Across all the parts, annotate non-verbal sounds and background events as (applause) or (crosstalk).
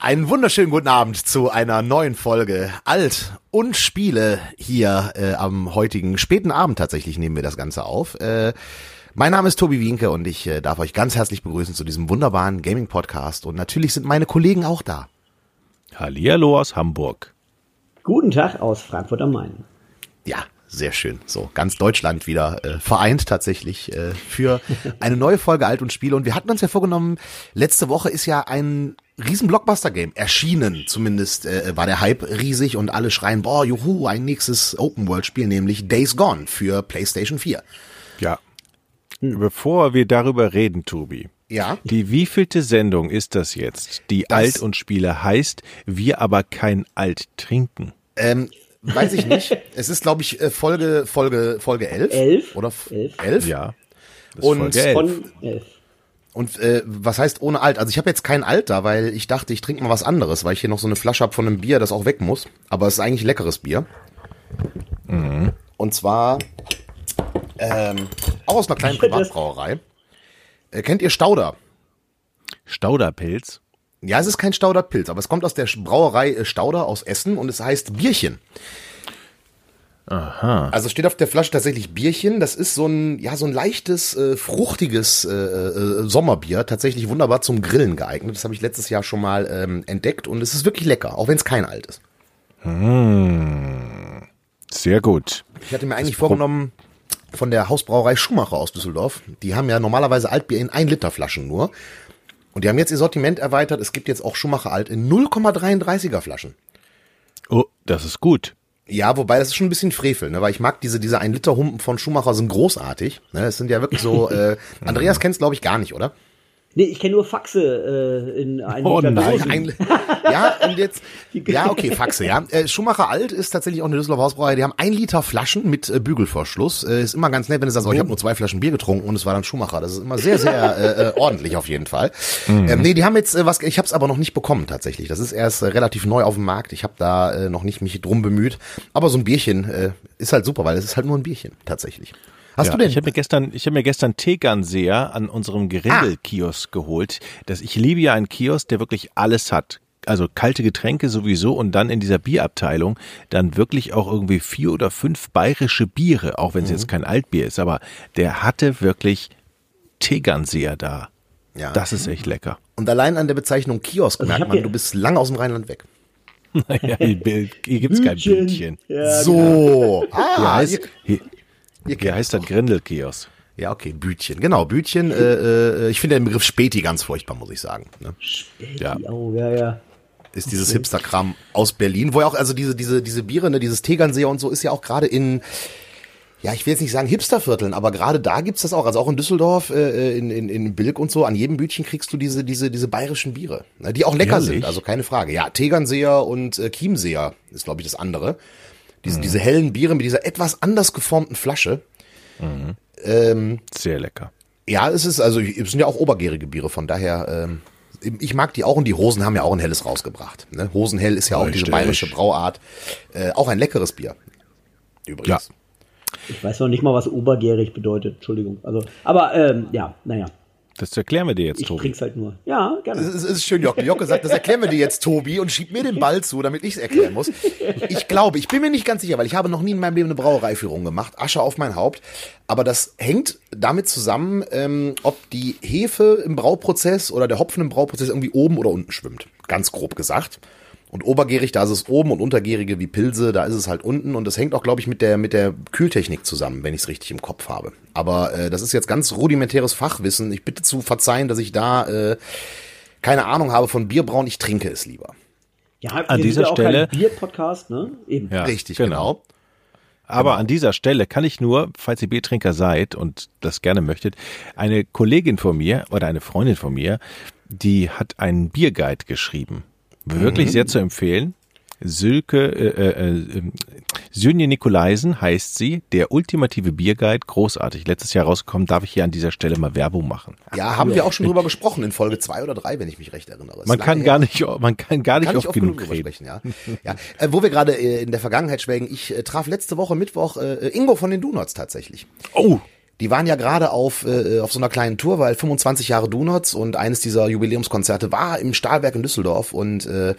Einen wunderschönen guten Abend zu einer neuen Folge Alt und Spiele hier äh, am heutigen späten Abend tatsächlich nehmen wir das Ganze auf. Äh, mein Name ist Tobi Wienke und ich äh, darf euch ganz herzlich begrüßen zu diesem wunderbaren Gaming Podcast und natürlich sind meine Kollegen auch da. Hallihallo aus Hamburg. Guten Tag aus Frankfurt am Main. Ja, sehr schön. So, ganz Deutschland wieder äh, vereint tatsächlich äh, für eine neue Folge Alt und Spiele. Und wir hatten uns ja vorgenommen, letzte Woche ist ja ein riesen Blockbuster-Game erschienen. Zumindest äh, war der Hype riesig und alle schreien, boah, juhu, ein nächstes Open-World-Spiel, nämlich Days Gone für PlayStation 4. Ja. Bevor wir darüber reden, Tobi. Ja. Die wievielte Sendung ist das jetzt, die das Alt und Spiele heißt, wir aber kein Alt trinken? Ähm, weiß ich nicht. es ist, glaube ich, äh, Folge, Folge, Folge 11. 11? Oder 11? 11? Ja. und Folge 11. Von 11. Und äh, was heißt ohne Alt? Also ich habe jetzt kein Alt da, weil ich dachte, ich trinke mal was anderes, weil ich hier noch so eine Flasche habe von einem Bier, das auch weg muss. Aber es ist eigentlich leckeres Bier. Mhm. Und zwar ähm, auch aus einer kleinen Privatbrauerei. Äh, kennt ihr Stauder? Stauderpilz? Ja, es ist kein Stauderpilz, aber es kommt aus der Brauerei äh, Stauder aus Essen und es heißt Bierchen. Aha. Also steht auf der Flasche tatsächlich Bierchen. Das ist so ein, ja, so ein leichtes, äh, fruchtiges äh, äh, Sommerbier. Tatsächlich wunderbar zum Grillen geeignet. Das habe ich letztes Jahr schon mal ähm, entdeckt und es ist wirklich lecker, auch wenn es kein alt ist. Mmh. Sehr gut. Ich hatte mir eigentlich vorgenommen, von der Hausbrauerei Schumacher aus Düsseldorf. Die haben ja normalerweise Altbier in 1 Liter Flaschen nur. Und die haben jetzt ihr Sortiment erweitert. Es gibt jetzt auch Schumacher Alt in 0,33er Flaschen. Oh, das ist gut. Ja, wobei das ist schon ein bisschen Frevel, ne? weil ich mag diese diese 1 Liter Humpen von Schumacher sind großartig. Ne? Es sind ja wirklich so. (laughs) Äh, Andreas kennst glaube ich gar nicht, oder? Nee, ich kenne nur Faxe äh, in einem oh, nein. Ein, (laughs) ja, und jetzt, ja, okay, Faxe, ja. Äh, Schumacher Alt ist tatsächlich auch eine Düsseldorfer Hausbrauerei. Die haben ein Liter Flaschen mit äh, Bügelverschluss. Äh, ist immer ganz nett, wenn du sagst, oh, ich habe nur zwei Flaschen Bier getrunken und es war dann Schumacher. Das ist immer sehr, sehr äh, äh, ordentlich auf jeden Fall. Mhm. Ähm, nee, die haben jetzt äh, was, ich habe es aber noch nicht bekommen tatsächlich. Das ist erst äh, relativ neu auf dem Markt. Ich habe da äh, noch nicht mich drum bemüht. Aber so ein Bierchen äh, ist halt super, weil es ist halt nur ein Bierchen tatsächlich. Hast ja, du denn? Ich habe mir gestern, ich habe mir gestern Tegernseher an unserem Grindel-Kiosk ah. geholt. Das, ich liebe ja einen Kiosk, der wirklich alles hat. Also kalte Getränke sowieso und dann in dieser Bierabteilung dann wirklich auch irgendwie vier oder fünf bayerische Biere, auch wenn es mhm. jetzt kein Altbier ist, aber der hatte wirklich Tegernseher da. Ja. Das ist echt lecker. Und allein an der Bezeichnung Kiosk also merkt man, du bist lang aus dem Rheinland weg. (laughs) Naja, hier, hier gibt's kein Bütchen. Ja, so. Genau. Ah, hier heißt, hier, wie heißt das Grindelkiosk? Ja, okay, Bütchen. Genau, Bütchen. Äh, äh, ich finde den Begriff Späti ganz furchtbar, muss ich sagen. Ne? Späti, ja. oh, ja, ja. Ist dieses Hipster-Kram aus Berlin, wo ja auch, also diese, diese, diese Biere, ne, dieses Tegernseher und so, ist ja auch gerade in, ja, ich will jetzt nicht sagen Hipstervierteln, aber gerade da gibt's das auch. Also auch in Düsseldorf, äh, in, in, in Bilk und so, an jedem Bütchen kriegst du diese, diese, diese bayerischen Biere, ne, die auch lecker Ehrlich? sind, also keine Frage. Ja, Tegernseher und äh, Chiemseer ist, glaube ich, das andere. Diese, mhm. diese hellen Biere mit dieser etwas anders geformten Flasche. Mhm. Ähm, Sehr lecker. Ja, es ist, also es sind ja auch obergärige Biere, von daher, ähm, ich mag die auch und die Hosen haben ja auch ein helles rausgebracht. Ne? Hosenhell ist ja auch Richtig. diese bayerische Brauart. Äh, auch ein leckeres Bier. Übrigens. Ja. Ich weiß noch nicht mal, was obergärig bedeutet. Entschuldigung. Also, aber ähm, ja, naja. Das erklären wir dir jetzt, ich Tobi. Ich trink's halt nur. Ja, gerne. Es ist, ist, schön, Jocke. Jocke sagt, das erklären wir dir jetzt, Tobi, und schiebt mir den Ball zu, damit ich es erklären muss. Ich glaube, ich bin mir nicht ganz sicher, weil ich habe noch nie in meinem Leben eine Brauereiführung gemacht. Asche auf mein Haupt. Aber das hängt damit zusammen, ähm, ob die Hefe im Brauprozess oder der Hopfen im Brauprozess irgendwie oben oder unten schwimmt. Ganz grob gesagt. Und obergärig, da ist es oben und untergärige wie Pilze, da ist es halt unten. Und das hängt auch, glaube ich, mit der, mit der Kühltechnik zusammen, wenn ich es richtig im Kopf habe. Aber äh, das ist jetzt ganz rudimentäres Fachwissen. Ich bitte zu verzeihen, dass ich da äh, keine Ahnung habe von Bierbrauen. Ich trinke es lieber. Ja, an dieser Stelle Bier-Podcast, ne? Eben. Ja, Richtig, genau. genau. Aber genau. an dieser Stelle kann ich nur, falls ihr Biertrinker seid und das gerne möchtet, eine Kollegin von mir oder eine Freundin von mir, die hat einen Bierguide geschrieben. Wirklich mhm. sehr zu empfehlen. Sülke, äh, äh, äh, Sönje Nikolaisen heißt sie, der ultimative Bierguide, großartig. Letztes Jahr rausgekommen, darf ich hier an dieser Stelle mal Werbung machen. Ja, haben wir auch schon drüber gesprochen in Folge zwei oder drei, wenn ich mich recht erinnere. Man kann, gar nicht, man kann gar nicht, kann oft, oft genug, genug reden. Sprechen, ja. ja. Äh, wo wir gerade äh, in der Vergangenheit schwelgen, ich äh, traf letzte Woche Mittwoch äh, Ingo von den Donuts tatsächlich. Oh! Die waren ja gerade auf, äh, auf so einer kleinen Tour, weil 25 Jahre Donuts und eines dieser Jubiläumskonzerte war im Stahlwerk in Düsseldorf und äh,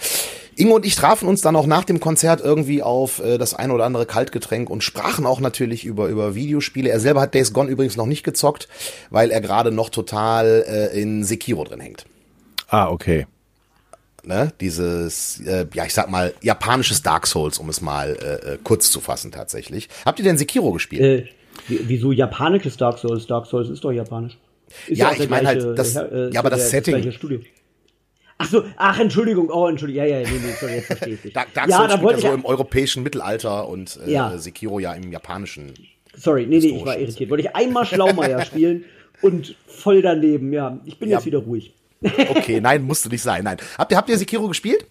Ingo und ich trafen uns dann auch nach dem Konzert irgendwie auf äh, das ein oder andere Kaltgetränk und sprachen auch natürlich über, über Videospiele. Er selber hat Days Gone übrigens noch nicht gezockt, weil er gerade noch total äh, in Sekiro drin hängt. Ah, okay. Ne? Dieses, äh, ja, ich sag mal, japanisches Dark Souls, um es mal äh, äh kurz zu fassen tatsächlich. Habt ihr denn Sekiro gespielt? Äh, wieso japanisches Dark Souls? Dark Souls ist doch japanisch. Ist ja, ich meine halt, das, äh, ja, aber das der, Setting. Das Ach so, ach, Entschuldigung, oh, Entschuldigung, ja, ja, nee, nee, sorry, jetzt verstehe ich dich. Dark, Dark Souls ja, spielt ja so im europäischen Mittelalter und äh, ja. Sekiro ja im japanischen. Sorry, nee, nee, ich war irritiert. Wollte ich einmal Schlaumeier spielen und voll daneben, ja. Ich bin ja. jetzt wieder ruhig. Okay, nein, musste nicht sein, nein. Habt ihr, habt ihr Sekiro gespielt?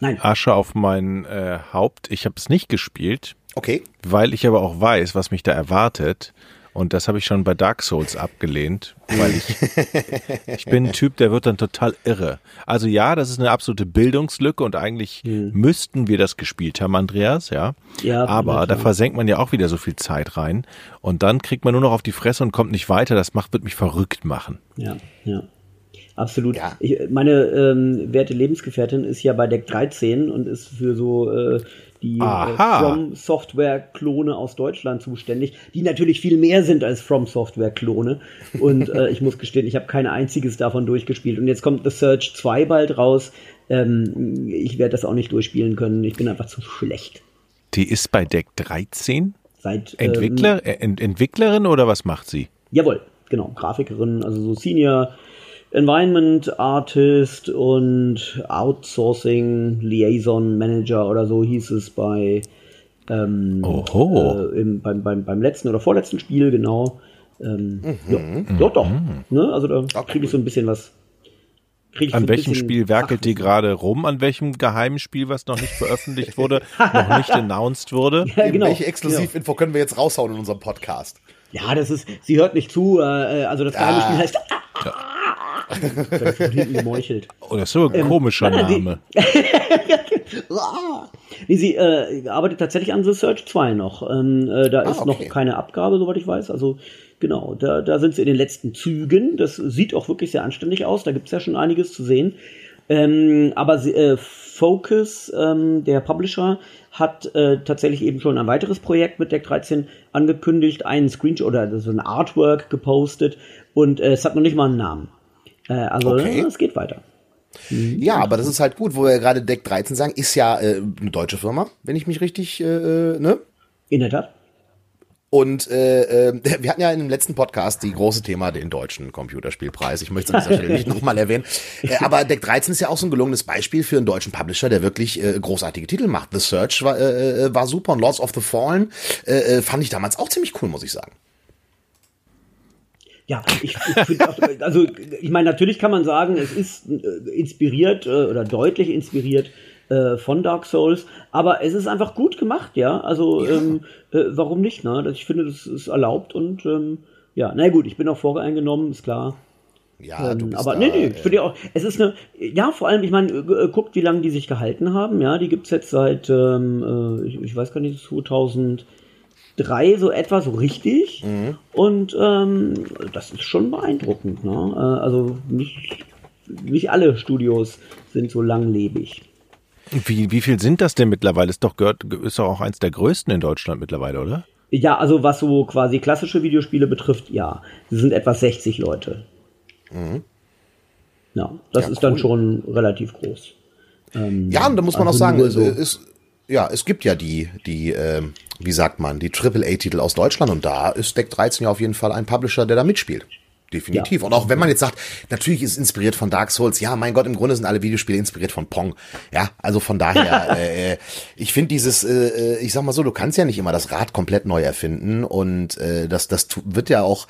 Nein. Asche auf mein äh, Haupt. Ich habe es nicht gespielt. Okay. Weil ich aber auch weiß, was mich da erwartet. Und das habe ich schon bei Dark Souls abgelehnt, weil ich, (laughs) ich bin ein Typ, der wird dann total irre. Also ja, das ist eine absolute Bildungslücke und eigentlich mhm. müssten wir das gespielt haben, Andreas, ja. Ja. Aber da versenkt man ja auch wieder so viel Zeit rein und dann kriegt man nur noch auf die Fresse und kommt nicht weiter. Das macht, wird mich verrückt machen. Ja, ja. Absolut. Ja. Ich, meine ähm, werte Lebensgefährtin ist ja bei Deck 13 und ist für so äh, die äh, From Software Klone aus Deutschland zuständig, die natürlich viel mehr sind als From Software Klone. Und äh, ich muss gestehen, ich habe kein einziges davon durchgespielt. Und jetzt kommt The Search 2 bald raus. Ähm, ich werde das auch nicht durchspielen können. Ich bin einfach zu schlecht. Die ist bei Deck 13? Seit Entwickler, ähm, Ent Entwicklerin oder was macht sie? Jawohl, genau, Grafikerin, also so Senior Environment Artist und Outsourcing Liaison Manager oder so hieß es bei ähm, äh, im, beim, beim, beim letzten oder vorletzten Spiel, genau. Ähm, mhm. ja, ja, doch. Mhm. Ne? Also da kriege ich so ein bisschen was. An so welchem Spiel werkelt die gerade rum? An welchem geheimen Spiel, was noch nicht veröffentlicht wurde, noch nicht (laughs) announced wurde? Ja, genau. Welche Exklusivinfo genau. können wir jetzt raushauen in unserem Podcast? Ja, das ist, sie hört nicht zu, äh, also das geheime Spiel heißt. Ja. Gemeuchelt. Oh, das ist so ein ähm, komischer Name. (laughs) nee, sie äh, arbeitet tatsächlich an The Search 2 noch. Ähm, äh, da ah, ist okay. noch keine Abgabe, soweit ich weiß. Also genau, da, da sind sie in den letzten Zügen. Das sieht auch wirklich sehr anständig aus. Da gibt es ja schon einiges zu sehen. Ähm, aber sie, äh, Focus, ähm, der Publisher, hat äh, tatsächlich eben schon ein weiteres Projekt mit Deck 13 angekündigt, einen Screenshot oder so ein Artwork gepostet und äh, es hat noch nicht mal einen Namen. Äh, also okay. es geht weiter. Ja, aber das ist halt gut, wo wir gerade Deck 13 sagen, ist ja äh, eine deutsche Firma, wenn ich mich richtig, äh, äh ne? In der Tat. Und äh, äh, (laughs) wir hatten ja in dem letzten Podcast die große Thema den deutschen Computerspielpreis. Ich möchte es an dieser Stelle (laughs) nicht nochmal erwähnen. Äh, (laughs) aber Deck 13 ist ja auch so ein gelungenes Beispiel für einen deutschen Publisher, der wirklich äh, großartige Titel macht. The Search war, äh, äh war super und Lords of the Fallen äh, äh, fand ich damals auch ziemlich cool, muss ich sagen. Ja, ich, ich finde auch, also ich meine, natürlich kann man sagen, es ist äh, inspiriert äh, oder deutlich inspiriert äh, von Dark Souls, aber es ist einfach gut gemacht, ja. Also ja. Ähm, äh, warum nicht, ne? Ich finde, das ist erlaubt und ähm, ja, na gut, ich bin auch voreingenommen, ist klar. Ja, ähm, du bist aber da, nee, nee, ich finde ja auch, es ist eine, ja, vor allem, ich meine, guckt, wie lange die sich gehalten haben, ja, die gibt's jetzt seit, ähm, äh, ich, ich weiß gar nicht, 2000 drei so etwa so richtig. Mhm. Und ähm, das ist schon beeindruckend. Ne? Äh, also nicht, nicht alle Studios sind so langlebig. Wie, wie viel sind das denn mittlerweile? Ist doch, gehört, ist doch auch eins der größten in Deutschland mittlerweile, oder? Ja, also was so quasi klassische Videospiele betrifft, ja. Sie sind etwa 60 Leute. Mhm. Ja, das ja, ist cool. dann schon relativ groß. Ähm, ja, und da muss man also auch sagen, so ist, ja, es gibt ja die, die, äh, wie sagt man, die AAA-Titel aus Deutschland und da ist Deck 13 ja auf jeden Fall ein Publisher, der da mitspielt. Definitiv. Ja. Und auch wenn man jetzt sagt, natürlich ist es inspiriert von Dark Souls. Ja, mein Gott, im Grunde sind alle Videospiele inspiriert von Pong. Ja, also von daher, (laughs) äh, äh, ich finde dieses, äh, äh, ich sag mal so, du kannst ja nicht immer das Rad komplett neu erfinden und äh, das, das wird ja auch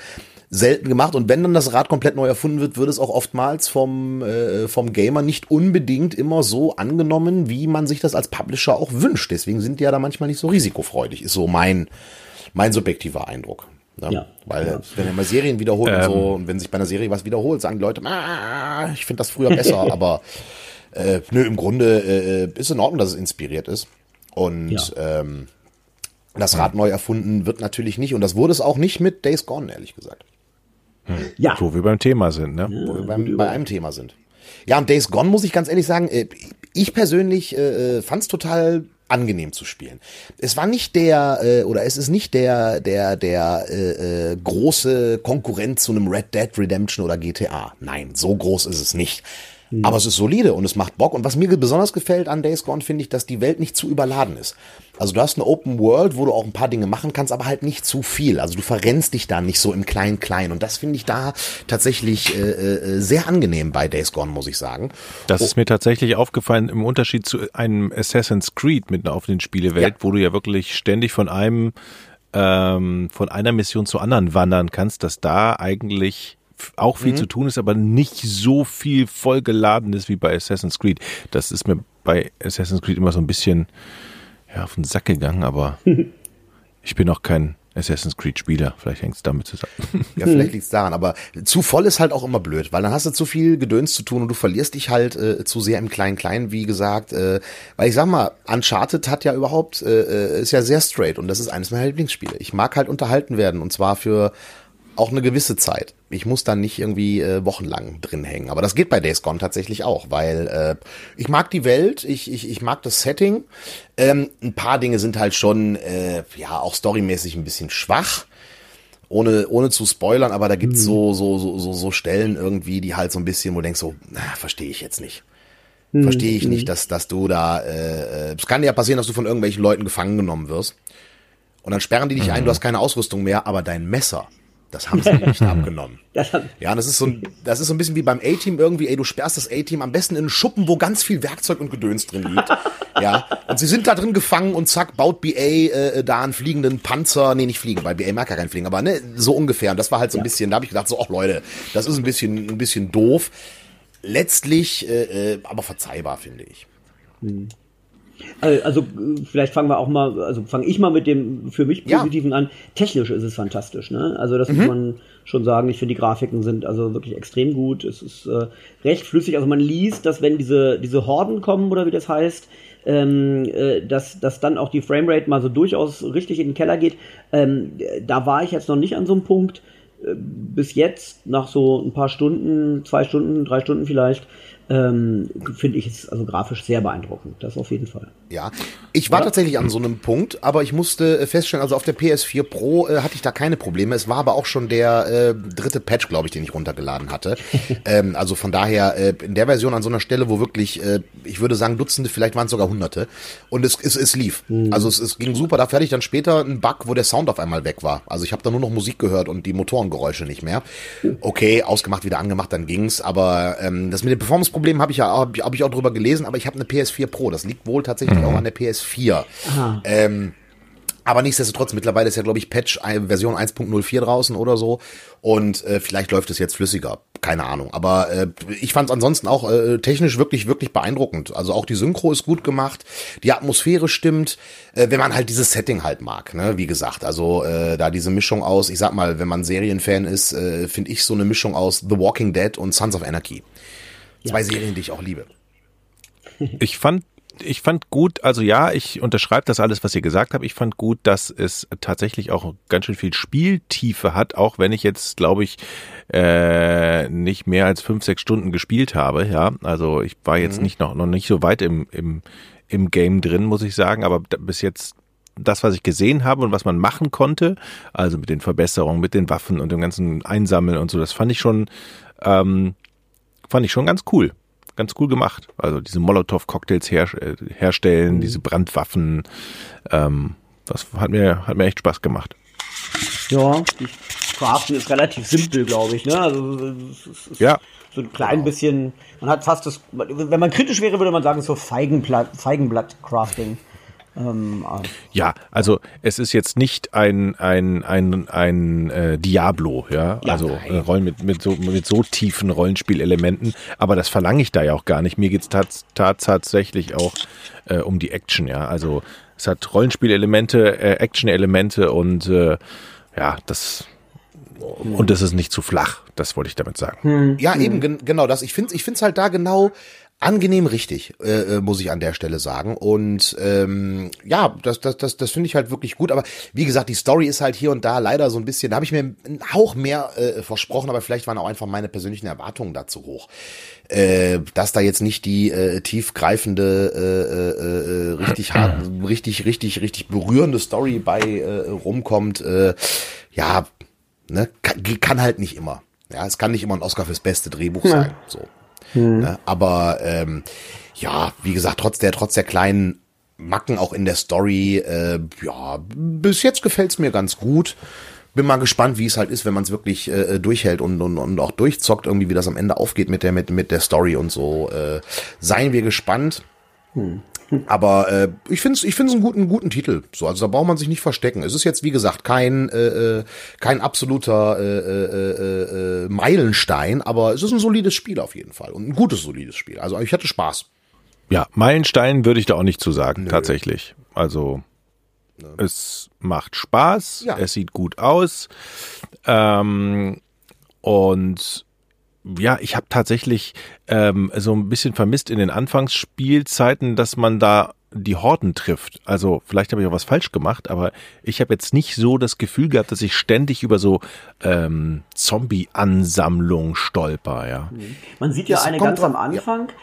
selten gemacht. Und wenn dann das Rad komplett neu erfunden wird, wird es auch oftmals vom, äh, vom Gamer nicht unbedingt immer so angenommen, wie man sich das als Publisher auch wünscht. Deswegen sind die ja da manchmal nicht so risikofreudig, ist so mein, mein subjektiver Eindruck. Ne? Ja, Weil ja. wenn immer Serien wiederholen ähm. und so, und wenn sich bei einer Serie was wiederholt, sagen die Leute, ah, ich finde das früher besser, (laughs) aber äh, nö, im Grunde äh, ist in Ordnung, dass es inspiriert ist. Und ja. ähm, Das Rad neu erfunden wird natürlich nicht und das wurde es auch nicht mit Days Gone, ehrlich gesagt. Hm. Ja. Wo wir beim Thema sind, ne? Ja, Wo wir beim, bei einem Thema sind. Ja, und Days Gone muss ich ganz ehrlich sagen, äh, ich persönlich äh, äh fand es total angenehm zu spielen. Es war nicht der äh, oder es ist nicht der der der äh, äh, große Konkurrent zu einem Red Dead Redemption oder GTA. Nein, so groß ist es nicht. Mhm. Aber es ist solide und es macht Bock. Und was mir besonders gefällt an Days Gone, finde ich, dass die Welt nicht zu überladen ist. Also du hast eine Open World, wo du auch ein paar Dinge machen kannst, aber halt nicht zu viel. Also du verrennst dich da nicht so im Klein-Klein. Und das finde ich da tatsächlich äh, äh, sehr angenehm bei Days Gone, muss ich sagen. Das oh. ist mir tatsächlich aufgefallen im Unterschied zu einem Assassin's Creed mit einer offenen Spielewelt, ja. wo du ja wirklich ständig von einem ähm, von einer Mission zur anderen wandern kannst, dass da eigentlich auch viel mhm. zu tun ist, aber nicht so viel vollgeladen ist wie bei Assassin's Creed. Das ist mir bei Assassin's Creed immer so ein bisschen ja, auf den Sack gegangen, aber (laughs) ich bin auch kein Assassin's Creed Spieler. Vielleicht hängt es damit zusammen. Ja, vielleicht liegt es daran, aber zu voll ist halt auch immer blöd, weil dann hast du zu viel Gedöns zu tun und du verlierst dich halt äh, zu sehr im Klein-Klein, wie gesagt. Äh, weil ich sag mal, Uncharted hat ja überhaupt, äh, äh ist ja sehr straight und das ist eines meiner Lieblingsspiele. Ich mag halt unterhalten werden und zwar für auch eine gewisse Zeit. Ich muss dann nicht irgendwie äh, wochenlang drin hängen. Aber das geht bei Days Gone tatsächlich auch, weil äh, ich mag die Welt, ich, ich, ich mag das Setting. Ähm, ein paar Dinge sind halt schon, äh, ja, auch storymäßig ein bisschen schwach. Ohne, ohne zu spoilern, aber da gibt's mhm. so, so, so, so, so Stellen irgendwie, die halt so ein bisschen, wo du denkst so, na, verstehe ich jetzt nicht. Mhm. Verstehe ich mhm. nicht, dass, dass du da, äh, äh, es kann ja passieren, dass du von irgendwelchen Leuten gefangen genommen wirst. Und dann sperren die dich mhm. ein, du hast keine Ausrüstung mehr, aber dein Messer, das haben sie nicht (laughs) abgenommen. ja, das ist so ein, das ist so ein bisschen wie beim A-Team irgendwie, ey, du sperrst das A-Team am besten in einen Schuppen, wo ganz viel Werkzeug und Gedöns drin liegt. (laughs) ja, und sie sind da drin gefangen und zack, baut BA äh, da einen fliegenden Panzer, nee, nicht fliegen, weil BA mag ja keinen Fliegen, aber ne, so ungefähr. Und das war halt so ein ja. bisschen, da habe ich gedacht, so, ach Leute, das ist ein bisschen, ein bisschen doof. Letztlich, äh, äh aber verzeihbar, finde ich. Mhm. Also vielleicht fangen wir auch mal, also fange ich mal mit dem für mich positiven ja. an. Technisch ist es fantastisch, ne? Also das mhm. muss man schon sagen. Ich finde die Grafiken sind also wirklich extrem gut. Es ist äh, recht flüssig. Also man liest, dass wenn diese diese Horden kommen oder wie das heißt, ähm, äh, dass, dass dann auch die Framerate mal so durchaus richtig in den Keller geht. Ähm, da war ich jetzt noch nicht an so einem Punkt. Äh, bis jetzt, nach so ein paar Stunden, zwei Stunden, drei Stunden vielleicht, ähm, finde ich es also grafisch sehr beeindruckend. Das auf jeden Fall. Ja, ich war ja. tatsächlich an so einem Punkt, aber ich musste feststellen, also auf der PS4 Pro äh, hatte ich da keine Probleme. Es war aber auch schon der äh, dritte Patch, glaube ich, den ich runtergeladen hatte. (laughs) ähm, also von daher äh, in der Version an so einer Stelle, wo wirklich, äh, ich würde sagen Dutzende, vielleicht waren es sogar Hunderte. Und es, es, es lief. Mhm. Also es, es ging super. Dafür hatte ich dann später einen Bug, wo der Sound auf einmal weg war. Also ich habe da nur noch Musik gehört und die Motorengeräusche nicht mehr. Okay, ausgemacht, wieder angemacht, dann ging's. Aber ähm, das mit dem Performance Problem habe ich ja hab, hab ich auch drüber gelesen, aber ich habe eine PS4 Pro. Das liegt wohl tatsächlich mhm. auch an der PS4. Ähm, aber nichtsdestotrotz, mittlerweile ist ja, glaube ich, Patch Version 1.04 draußen oder so. Und äh, vielleicht läuft es jetzt flüssiger. Keine Ahnung. Aber äh, ich fand es ansonsten auch äh, technisch wirklich, wirklich beeindruckend. Also auch die Synchro ist gut gemacht, die Atmosphäre stimmt, äh, wenn man halt dieses Setting halt mag, ne? Wie gesagt, also äh, da diese Mischung aus, ich sag mal, wenn man Serienfan ist, äh, finde ich so eine Mischung aus The Walking Dead und Sons of Anarchy. Zwei ja. Serien, die ich auch liebe. (laughs) Ich fand ich fand gut, also ja, ich unterschreibe das alles, was ihr gesagt habt. Ich fand gut, dass es tatsächlich auch ganz schön viel Spieltiefe hat, auch wenn ich jetzt, glaube ich, äh, nicht mehr als fünf, sechs Stunden gespielt habe. Ja, also ich war jetzt mhm. nicht noch, noch nicht so weit im, im, im Game drin, muss ich sagen, aber bis jetzt das, was ich gesehen habe und was man machen konnte, also mit den Verbesserungen, mit den Waffen und dem ganzen Einsammeln und so, das fand ich schon ähm, fand ich schon ganz cool. Ganz cool gemacht. Also diese Molotow-Cocktails her, äh, herstellen, mhm. diese Brandwaffen. Ähm, das hat mir, hat mir echt Spaß gemacht. Ja, die Craften ist relativ simpel, glaube ich. Ne? Also, ja. So ein klein bisschen, man hat fast das, wenn man kritisch wäre, würde man sagen, so Feigenblatt, Feigenblatt-Crafting. Ähm, äh, ja, also es ist jetzt nicht ein ein ein ein äh, Diablo, ja, ja also äh, Rollen mit mit so mit so tiefen Rollenspielelementen, aber das verlange ich da ja auch gar nicht. Mir geht's tats tatsächlich auch äh, um die Action, ja. Also es hat Rollenspielelemente, äh, Action-Elemente und äh, ja, das und es ist nicht zu flach, das wollte ich damit sagen. Hm. Ja, eben gen genau das. Ich finde ich finde es halt da genau angenehm richtig, äh, äh, muss ich an der Stelle sagen. Und ähm, ja, das, das, das, das finde ich halt wirklich gut. Aber wie gesagt, die Story ist halt hier und da leider so ein bisschen, da habe ich mir einen Hauch mehr äh, versprochen, aber vielleicht waren auch einfach meine persönlichen Erwartungen dazu hoch. Äh, dass da jetzt nicht die äh, tiefgreifende, äh, äh, äh, richtig hart, (clears throat) richtig, richtig, richtig berührende Story bei äh, rumkommt, äh, ja, ne, kann, kann halt nicht immer. Ja, es kann nicht immer ein Oscar fürs beste Drehbuch ja. sein. So. Mhm. Ne? Aber ähm, ja, wie gesagt, trotz der, trotz der kleinen Macken auch in der Story, äh, ja, bis jetzt gefällt's mir ganz gut. Bin mal gespannt, wie es halt ist, wenn man es wirklich äh, durchhält und, und, und auch durchzockt, irgendwie, wie das am Ende aufgeht mit der, mit, mit der Story und so. Äh, seien wir gespannt. Hm. Aber äh, ich finde es ich find's einen guten, guten Titel. So, also da braucht man sich nicht verstecken. Es ist jetzt, wie gesagt, kein, äh, äh kein absoluter äh, äh, äh, äh, Meilenstein, aber es ist ein solides Spiel auf jeden Fall. Und ein gutes, solides Spiel. Also ich hatte Spaß. Ja, Meilenstein würde ich da auch nicht zu sagen, Nö. tatsächlich. Also Nö. es macht Spaß, ja. es sieht gut aus. Ähm, und ja, ich habe tatsächlich ähm, so ein bisschen vermisst in den Anfangsspielzeiten, dass man da die Horden trifft. Also vielleicht habe ich auch was falsch gemacht, aber ich habe jetzt nicht so das Gefühl gehabt, dass ich ständig über so ähm, Zombie-Ansammlung stolper. Ja. Mhm. Man sieht ja das eine ganz am Anfang. Ja.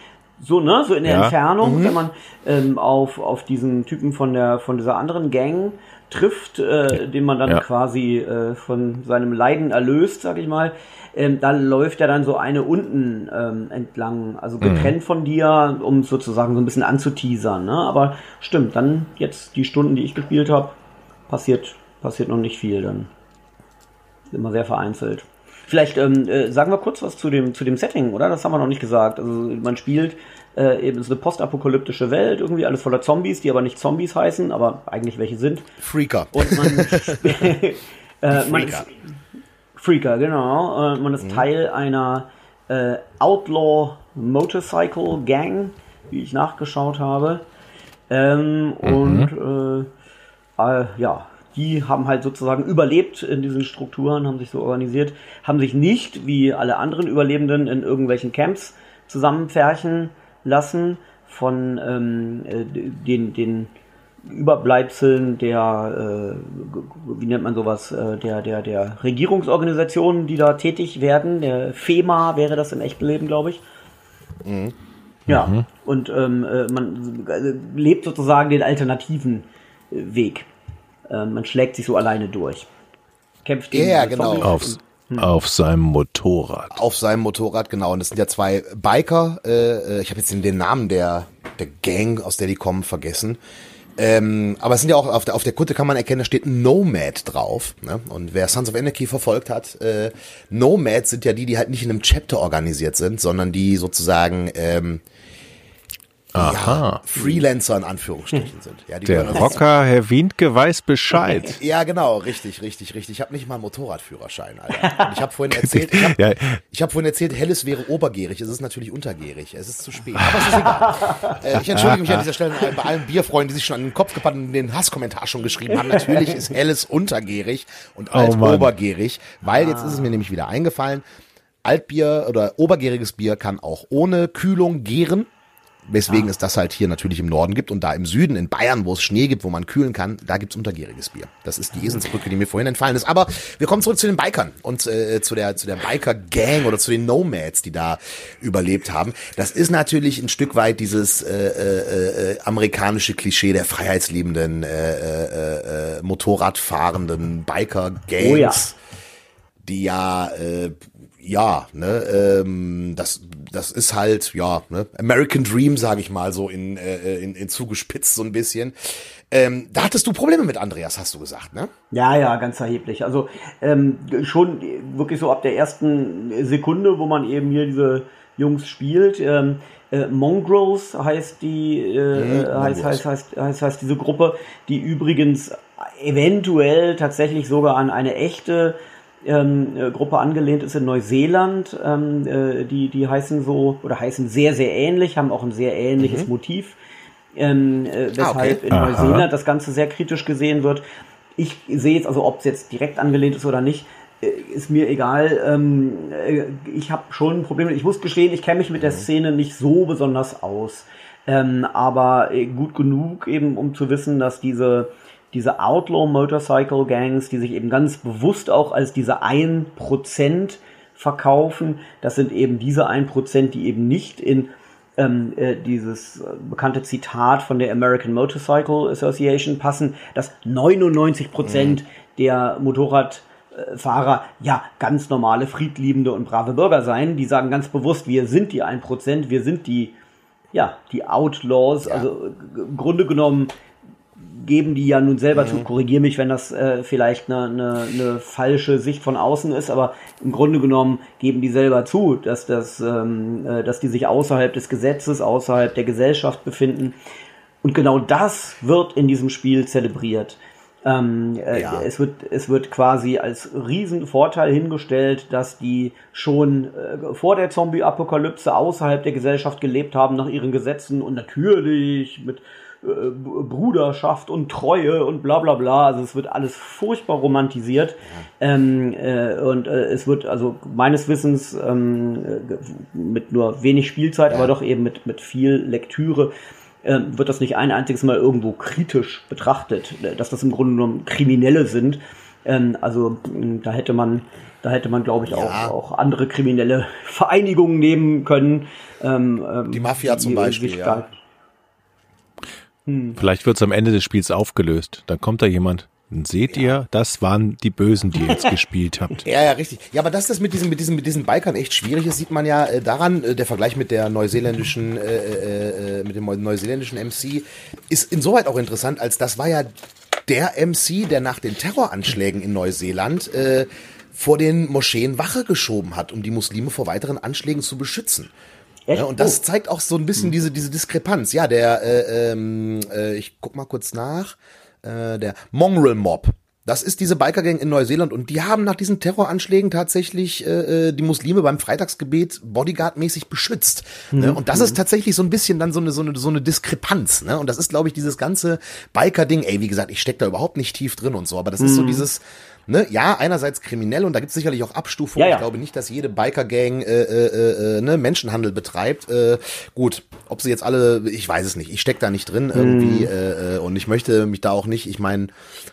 So, ne, so in der ja. Entfernung, mhm. wenn man ähm, auf, auf diesen Typen von der, von dieser anderen Gang trifft, äh, den man dann quasi äh, von seinem Leiden erlöst, sag ich mal, ähm, da läuft ja dann so eine unten ähm, entlang, also getrennt mhm. von dir, um sozusagen so ein bisschen anzuteasern. Ne? Aber stimmt, dann jetzt die Stunden, die ich gespielt habe, passiert, passiert noch nicht viel dann. Immer sehr vereinzelt. Vielleicht ähm, äh, sagen wir kurz was zu dem, zu dem Setting, oder? Das haben wir noch nicht gesagt. Also man spielt äh, eben so eine postapokalyptische Welt, irgendwie alles voller Zombies, die aber nicht Zombies heißen, aber eigentlich welche sind. Freaker. Und man, (laughs) (laughs) äh, man ist, Freaker, genau. Man ist mhm. Teil einer äh, Outlaw Motorcycle Gang, wie ich nachgeschaut habe. Ähm, mhm. Und äh, äh, ja, die haben halt sozusagen überlebt in diesen Strukturen, haben sich so organisiert, haben sich nicht wie alle anderen Überlebenden in irgendwelchen Camps zusammenpferchen lassen von ähm, äh, den, den Überbleibseln der, äh, wie nennt man sowas, äh, der, der, der Regierungsorganisationen, die da tätig werden. Der FEMA wäre das im echten Leben, glaube ich. Mhm. Ja, mhm. und ähm, äh, man äh, lebt sozusagen den alternativen Weg. Äh, man schlägt sich so alleine durch. Kämpft gegen ja, genau. Aufs, hm. Auf seinem Motorrad. Auf seinem Motorrad, genau. Und das sind ja zwei Biker. Äh, ich habe jetzt den Namen der, der Gang, aus der die kommen, vergessen. Ähm, aber es sind ja auch auf der, auf der Kutte kann man erkennen, da steht Nomad drauf. Ne? Und wer Sons of Anarchy verfolgt hat, äh, Nomads sind ja die, die halt nicht in einem Chapter organisiert sind, sondern die sozusagen ähm, Aha. Ja, Freelancer in Anführungsstrichen sind. Ja, der Rocker, Herr Windke, weiß Bescheid. (laughs) ja, genau, richtig, richtig, richtig. Ich habe nicht mal einen Motorradführerschein, Alter. Und ich habe vorhin erzählt, ich habe (laughs) ja. hab vorhin erzählt, helles wäre obergärig. Es ist natürlich untergärig. Es ist zu spät. Aber es ist egal. (laughs) Äh, ich entschuldige mich an dieser Stelle bei allen Bierfreunden, die sich schon an den Kopf gepackt und den Hasskommentar schon geschrieben haben. Natürlich ist helles untergärig und alt oh obergärig, weil jetzt ist es mir nämlich wieder eingefallen. Altbier oder obergäriges Bier kann auch ohne Kühlung gären. Weswegen ah. es das halt hier natürlich im Norden gibt und da im Süden, in Bayern, wo es Schnee gibt, wo man kühlen kann, da gibt's untergäriges Bier. Das ist die Esensbrücke, die mir vorhin entfallen ist. Aber wir kommen zurück zu den Bikern und äh, zu der, zu der Biker-Gang oder zu den Nomads, die da überlebt haben. Das ist natürlich ein Stück weit dieses äh, äh, äh, amerikanische Klischee der freiheitsliebenden, äh, äh, äh, Motorradfahrenden Biker-Gangs. Oh ja. Die ja äh, ja, ne, ähm, das, das ist halt, ja, ne, American Dream, sage ich mal, so in, äh, in, in zugespitzt so ein bisschen. Ähm, da hattest du Probleme mit Andreas, hast du gesagt, ne? Ja, ja, ganz erheblich. Also ähm, schon wirklich so ab der ersten Sekunde, wo man eben hier diese Jungs spielt. Ähm, äh, Mongrels heißt die, äh, mhm, heißt, heißt, heißt, heißt, heißt diese Gruppe, die übrigens eventuell tatsächlich sogar an eine echte ähm, äh, Gruppe angelehnt ist in Neuseeland. Ähm, äh, die, die heißen so oder heißen sehr, sehr ähnlich, haben auch ein sehr ähnliches mhm. Motiv. Ähm, äh, weshalb ah, okay. in Aha. Neuseeland das Ganze sehr kritisch gesehen wird. Ich sehe jetzt also, ob es jetzt direkt angelehnt ist oder nicht, ist mir egal. Ähm, äh, ich habe schon ein Problem. Ich muss gestehen, ich kenne mich mit der mhm. Szene nicht so besonders aus. Ähm, aber äh, gut genug eben, um zu wissen, dass diese, diese Outlaw Motorcycle Gangs, die sich eben ganz bewusst auch als diese 1% verkaufen, das sind eben diese 1%, die eben nicht in ähm, äh, dieses bekannte Zitat von der American Motorcycle Association passen, dass 99 Prozent mhm. der Motorradfahrer ja ganz normale, friedliebende und brave Bürger seien. Die sagen ganz bewusst, wir sind die 1%, wir sind die, ja, die Outlaws. Ja. Also im Grunde genommen geben die ja nun selber mhm. zu. Korrigiere mich, wenn das äh, vielleicht eine, eine, eine falsche Sicht von außen ist, aber im Grunde genommen geben die selber zu, dass das, ähm, äh, dass die sich außerhalb des Gesetzes, außerhalb der Gesellschaft befinden. Und genau das wird in diesem Spiel zelebriert. Ähm, äh, ja. es, wird, es wird quasi als Riesenvorteil hingestellt, dass die schon äh, vor der Zombie-Apokalypse außerhalb der Gesellschaft gelebt haben nach ihren Gesetzen und natürlich mit äh, Bruderschaft und Treue und bla bla bla. Also es wird alles furchtbar romantisiert. Ja. Ähm, äh, und äh, es wird also meines Wissens ähm, äh, mit nur wenig Spielzeit, ja. aber doch eben mit, mit viel Lektüre äh, wird das nicht ein einziges Mal irgendwo kritisch betrachtet, dass das im Grunde genommen Kriminelle sind. Ähm, also da hätte man da hätte man, glaube ich, ja. auch, auch andere kriminelle (laughs) Vereinigungen nehmen können. Ähm, ähm die Mafia zum Beispiel. Ja. Hm. Vielleicht wird es am Ende des Spiels aufgelöst. Dann kommt da jemand. Dann seht ja. ihr, das waren die Bösen, die ihr jetzt gespielt habt. (laughs) Ja, ja, richtig. Ja, aber dass das mit diesen, mit diesen, mit diesen Bikern echt schwierig ist, sieht man ja äh, daran, äh, der Vergleich mit der neuseeländischen, äh, äh, äh mit dem neuseeländischen MC ist insoweit auch interessant, als das war ja der MC, der nach den Terroranschlägen in Neuseeland äh, vor den Moscheen Wache geschoben hat, um die Muslime vor weiteren Anschlägen zu beschützen. Ja, und das oh. zeigt auch so ein bisschen hm. diese, diese Diskrepanz. Ja, der, äh, ähm, äh, ich guck mal kurz nach, äh, der Mongrel Mob. Das ist diese Bikergang in Neuseeland und die haben nach diesen Terroranschlägen tatsächlich äh, äh die Muslime beim Freitagsgebet Bodyguard-mäßig beschützt. Ne? Mhm. Ne? Und das ist mhm. tatsächlich so ein bisschen dann so eine, so eine, so eine Diskrepanz. Ne? Und das ist, glaube ich, dieses ganze Biker-Ding. Ey, wie gesagt, ich steck da überhaupt nicht tief drin und so, aber das mhm. ist so mhm. dieses, ne, ja, einerseits kriminell und da gibt es sicherlich auch Abstufungen. Ja, ja. Ich glaube nicht, dass jede Biker-Gang äh, äh, äh, ne, Menschenhandel betreibt. Äh, gut, ob sie jetzt alle, ich weiß es nicht. Ich steck da nicht drin irgendwie mm. äh, und ich möchte mich da auch nicht. Ich meine,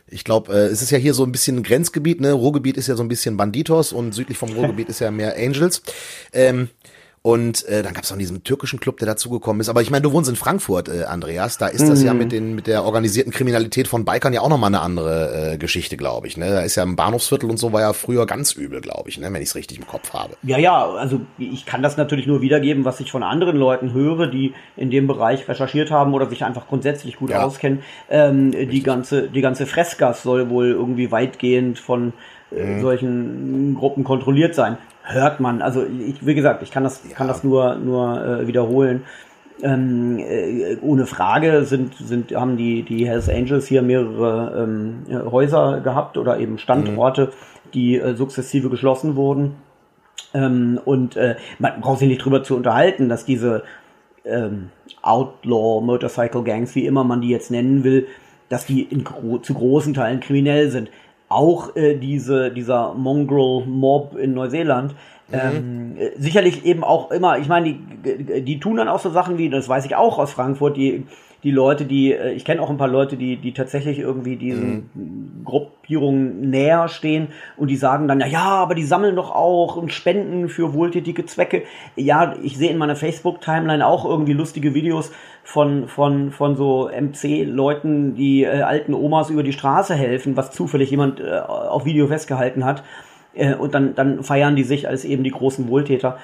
ich glaube, äh, es ist ja hier so ein bisschen ein Grenzgebiet. Ne, Ruhrgebiet ist ja so ein bisschen Banditos und südlich vom Ruhrgebiet ist ja mehr Angels. Ähm, und äh, dann gab es noch diesen türkischen Club, der dazugekommen ist. Aber ich meine, du wohnst in Frankfurt, äh, Andreas. Da ist das ja mhm. mit den mit der organisierten Kriminalität von Bikern ja auch nochmal eine andere äh, Geschichte, glaube ich. Ne? Da ist ja im Bahnhofsviertel und so war ja früher ganz übel, glaube ich, ne? wenn ich es richtig im Kopf habe. Ja, ja, also ich kann das natürlich nur wiedergeben, was ich von anderen Leuten höre, die in dem Bereich recherchiert haben oder sich einfach grundsätzlich gut ja. auskennen. Ähm, die ganze die ganze Freskas soll wohl irgendwie weitgehend von äh, mhm. solchen Gruppen kontrolliert sein hört man. Also ich, wie gesagt, ich kann das, ja. kann das nur, nur äh, wiederholen. Ähm, äh, ohne Frage sind, sind, haben die, die Hells Angels hier mehrere ähm, Häuser gehabt oder eben Standorte, mhm. die äh, sukzessive geschlossen wurden. Ähm, und äh, man braucht sich nicht drüber zu unterhalten, dass diese ähm, Outlaw Motorcycle Gangs, wie immer man die jetzt nennen will, dass die in gro zu großen Teilen kriminell sind auch äh, diese, dieser Mongrel Mob in Neuseeland. Mhm. Ähm, äh, sicherlich eben auch immer, ich meine, die, die tun dann auch so Sachen wie, das weiß ich auch aus Frankfurt, die die Leute, die, äh, ich kenne auch ein paar Leute, die, die tatsächlich irgendwie diesen mhm. Gruppierungen näher stehen und die sagen dann, ja, ja, aber die sammeln doch auch und spenden für wohltätige Zwecke. Ja, ich sehe in meiner Facebook-Timeline auch irgendwie lustige Videos von, von, von so MC-Leuten, die äh, alten Omas über die Straße helfen, was zufällig jemand äh, auf Video festgehalten hat. Äh, und dann, dann feiern die sich als eben die großen Wohltäter.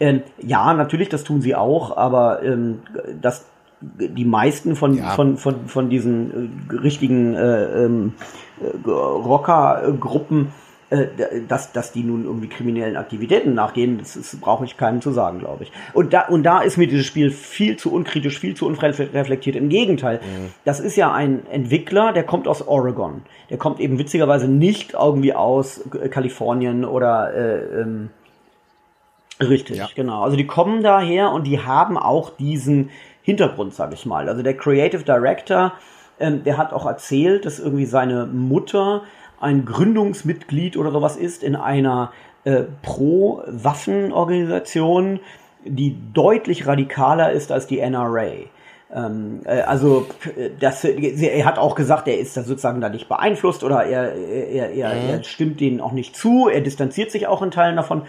Ähm, ja, natürlich, das tun sie auch, aber ähm, das die meisten von, ja. von, von, von diesen äh, richtigen äh, ähm, äh, Rockergruppen, äh, dass, dass die nun irgendwie kriminellen Aktivitäten nachgehen, das, das brauche ich keinem zu sagen, glaube ich. Und da, und da ist mir dieses Spiel viel zu unkritisch, viel zu unreflektiert. Im Gegenteil, mhm. das ist ja ein Entwickler, der kommt aus Oregon. Der kommt eben witzigerweise nicht irgendwie aus Kalifornien oder äh, ähm, Richtig, ja. genau. Also die kommen daher und die haben auch diesen Hintergrund, sage ich mal. Also der Creative Director, ähm, der hat auch erzählt, dass irgendwie seine Mutter ein Gründungsmitglied oder sowas ist in einer äh, Pro-Waffen-Organisation, die deutlich radikaler ist als die NRA. Ähm, äh, also das, er hat auch gesagt, er ist da sozusagen da nicht beeinflusst oder er, er, er, mhm. er stimmt denen auch nicht zu, er distanziert sich auch in Teilen davon.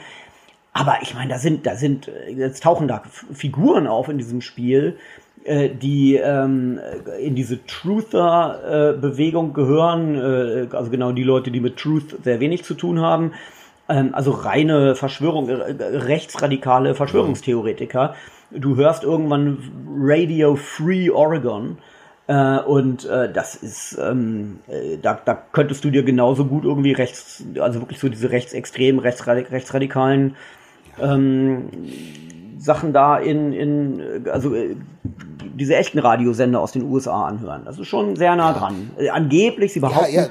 Aber ich meine, da sind, da sind, jetzt tauchen da Figuren auf in diesem Spiel, äh, die ähm, in diese Truther-Bewegung äh, gehören, äh, also genau die Leute, die mit Truth sehr wenig zu tun haben, ähm, also reine Verschwörung, äh, rechtsradikale Verschwörungstheoretiker. Du hörst irgendwann Radio Free Oregon. Äh, und äh, das ist, ähm, äh, da, da könntest du dir genauso gut irgendwie rechts, also wirklich so diese rechtsextremen, rechtsradik rechtsradikalen ähm, Sachen da in, in also äh, diese echten Radiosender aus den USA anhören. Das ist schon sehr nah dran. Äh, angeblich, sie behaupten. Ja, ja.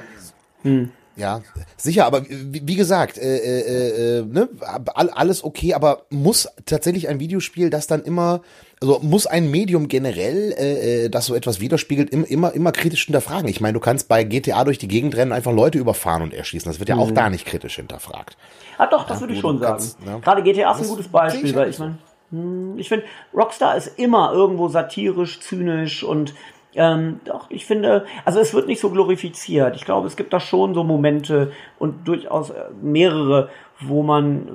Hm. Ja, sicher, aber wie, gesagt, äh, äh, äh, ne, alles okay, aber muss tatsächlich ein Videospiel, das dann immer, also muss ein Medium generell, äh, äh das so etwas widerspiegelt, immer, immer, immer kritisch hinterfragen. Ich meine, du kannst bei GTA durch die Gegend rennen, einfach Leute überfahren und erschießen. Das wird ja auch mhm. da nicht kritisch hinterfragt. Ah, doch, das ja, würde ich schon sagen. Kannst, ne? Gerade GTA ist ein gutes Beispiel, weil ich meine. Hm, ich finde, Rockstar ist immer irgendwo satirisch, zynisch und ähm, doch, ich finde, also es wird nicht so glorifiziert. Ich glaube, es gibt da schon so Momente und durchaus äh, mehrere, wo man,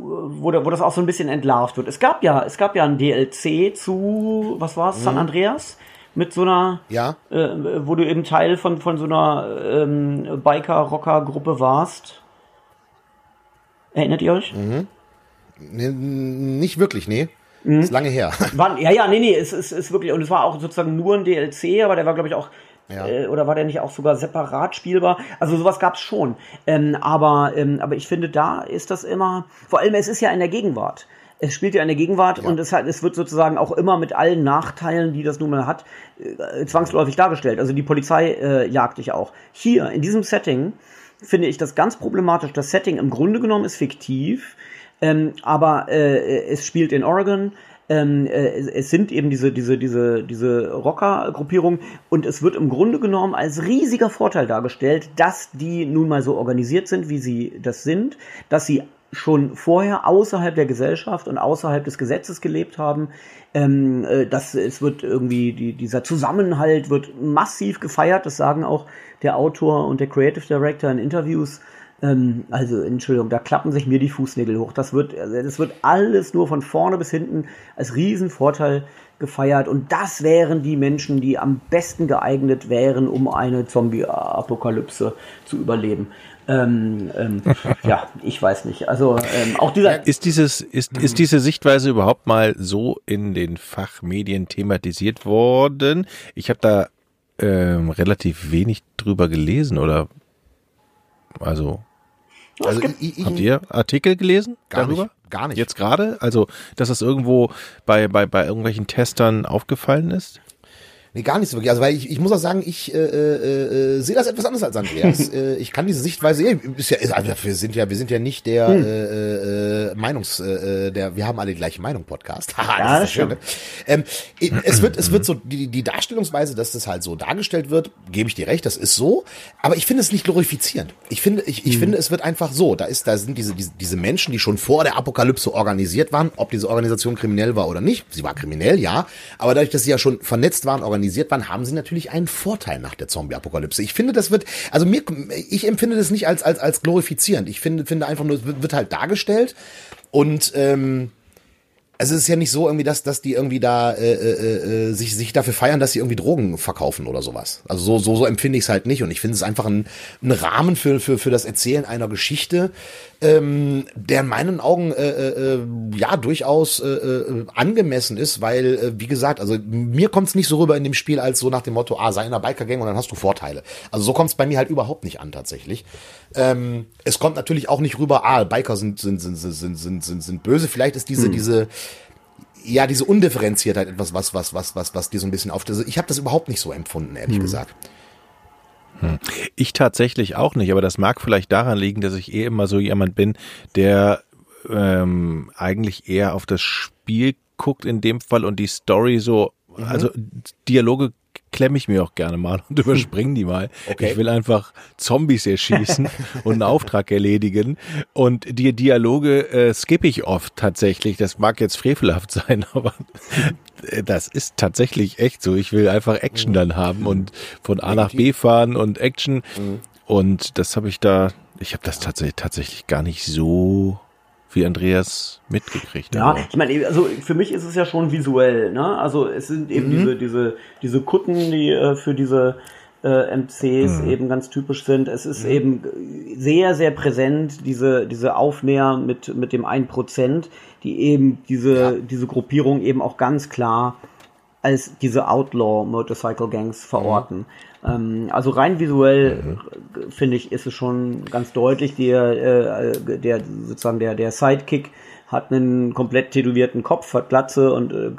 wo, wo das auch so ein bisschen entlarvt wird. Es gab ja, es gab ja ein DLC zu, was war es, mhm. San Andreas? Mit so einer, ja. äh, wo du eben Teil von, von so einer ähm, Biker-Rocker-Gruppe warst. Erinnert ihr euch? Mhm. Nee, nicht wirklich, nee. Mhm. Ist lange her. (laughs) War, ja, ja, nee, nee, es ist, ist wirklich, und es war auch sozusagen nur ein DLC, aber der war, glaube ich, auch, ja. äh, oder war der nicht auch sogar separat spielbar? Also sowas gab's schon. Ähm, aber, ähm, aber ich finde, da ist das immer, vor allem, es ist ja in der Gegenwart. Es spielt ja in der Gegenwart ja. und es, hat, es wird sozusagen auch immer mit allen Nachteilen, die das nun mal hat, äh, zwangsläufig dargestellt. Also die Polizei äh, jagt dich auch. Hier, in diesem Setting, finde ich das ganz problematisch. Das Setting im Grunde genommen ist fiktiv ähm, aber äh, es spielt in Oregon. Ähm, äh, es sind eben diese, diese, diese, diese Rocker-Gruppierungen und es wird im Grunde genommen als riesiger Vorteil dargestellt, dass die nun mal so organisiert sind, wie sie das sind, dass sie schon vorher außerhalb der Gesellschaft und außerhalb des Gesetzes gelebt haben. Ähm, äh, dass es wird irgendwie die, dieser Zusammenhalt wird massiv gefeiert. Das sagen auch der Autor und der Creative Director in Interviews. Ähm, also, Entschuldigung, da klappen sich mir die Fußnägel hoch. Das wird, also, das wird alles nur von vorne bis hinten als Riesenvorteil gefeiert. Und das wären die Menschen, die am besten geeignet wären, um eine Zombie-Apokalypse zu überleben. Ähm, ähm, (laughs) ja, ich weiß nicht. Also ähm, auch dieser ist dieses ist ist diese Sichtweise überhaupt mal so in den Fachmedien thematisiert worden? Ich habe da ähm, relativ wenig drüber gelesen oder also also ich, ich, habt ihr Artikel gelesen gar darüber? Nicht, gar nicht. Jetzt gerade? Also, dass das irgendwo bei, bei, bei irgendwelchen Testern aufgefallen ist? Nee, gar nicht so wirklich. Also, weil ich, ich muss auch sagen, ich äh, äh, äh, sehe das etwas anders als Andreas. (laughs) äh, ich kann diese Sichtweise, ist ja, ist, also wir sind ja, wir sind ja nicht der hm. äh, äh, Meinungs, äh, der, wir haben alle die gleiche Meinung Podcast. (laughs) Haha, ja, das ist schön. Ne? Ähm, es wird, es wird so die, die Darstellungsweise, dass das halt so dargestellt wird, gebe ich dir recht, das ist so. Aber ich finde es nicht glorifizierend. Ich finde, ich, ich hm. finde, es wird einfach so. Da ist, da sind diese, diese, diese Menschen, die schon vor der Apokalypse organisiert waren, ob diese Organisation kriminell war oder nicht. Sie war kriminell, ja. Aber dadurch, dass sie ja schon vernetzt waren, organisiert organisiert waren, haben sie natürlich einen Vorteil nach der Zombie-Apokalypse. Ich finde, das wird, also mir, ich empfinde das nicht als, als, als glorifizierend. Ich finde, finde einfach nur, es wird, wird halt dargestellt und, ähm, also es ist ja nicht so irgendwie, dass, dass die irgendwie da äh, äh, äh, sich, sich dafür feiern, dass sie irgendwie Drogen verkaufen oder sowas. Also so, so, so empfinde ich es halt nicht. Und ich finde es einfach ein, ein Rahmen für, für, für das Erzählen einer Geschichte, ähm, der in meinen Augen äh, äh, äh, ja durchaus äh, äh, angemessen ist, weil, äh, wie gesagt, also mir kommt es nicht so rüber in dem Spiel als so nach dem Motto, ah, sei in der Biker-Gang und dann hast du Vorteile. Also so kommt es bei mir halt überhaupt nicht an tatsächlich. Ähm, es kommt natürlich auch nicht rüber, ah, Biker sind, sind, sind, sind, sind, sind, sind böse. Vielleicht ist diese, hm. diese ja, diese Undifferenziertheit etwas, was, was, was, was, was dir so ein bisschen auf. Also ich habe das überhaupt nicht so empfunden, ehrlich hm. gesagt. Hm. Ich tatsächlich auch nicht, aber das mag vielleicht daran liegen, dass ich eh immer so jemand bin, der ähm, eigentlich eher auf das Spiel guckt in dem Fall und die Story so, mhm. also Dialoge klemme ich mir auch gerne mal und (laughs) überspringe die mal. Okay. Ich will einfach Zombies erschießen (laughs) und einen Auftrag erledigen. Und die Dialoge äh, skippe ich oft tatsächlich. Das mag jetzt frevelhaft sein, (laughs) aber das ist tatsächlich echt so. Ich will einfach Action dann haben und von A nach B fahren und Action. Mhm. Und das habe ich da, ich habe das tatsächlich, tatsächlich gar nicht so wie Andreas mitgekriegt. Ja, ich meine, also für mich ist es ja schon visuell, ne? Also es sind eben mhm. diese, diese, diese Kutten, die äh, für diese äh, MCs mhm. eben ganz typisch sind. Es ist mhm. eben sehr, sehr präsent, diese, diese Aufnäher mit, mit dem 1%, die eben diese, ja. diese Gruppierung eben auch ganz klar als diese Outlaw Motorcycle Gangs verorten. Ähm, also rein visuell mhm. finde ich, ist es schon ganz deutlich. Der, äh, der sozusagen der, der Sidekick hat einen komplett tätowierten Kopf, hat Glatze und äh,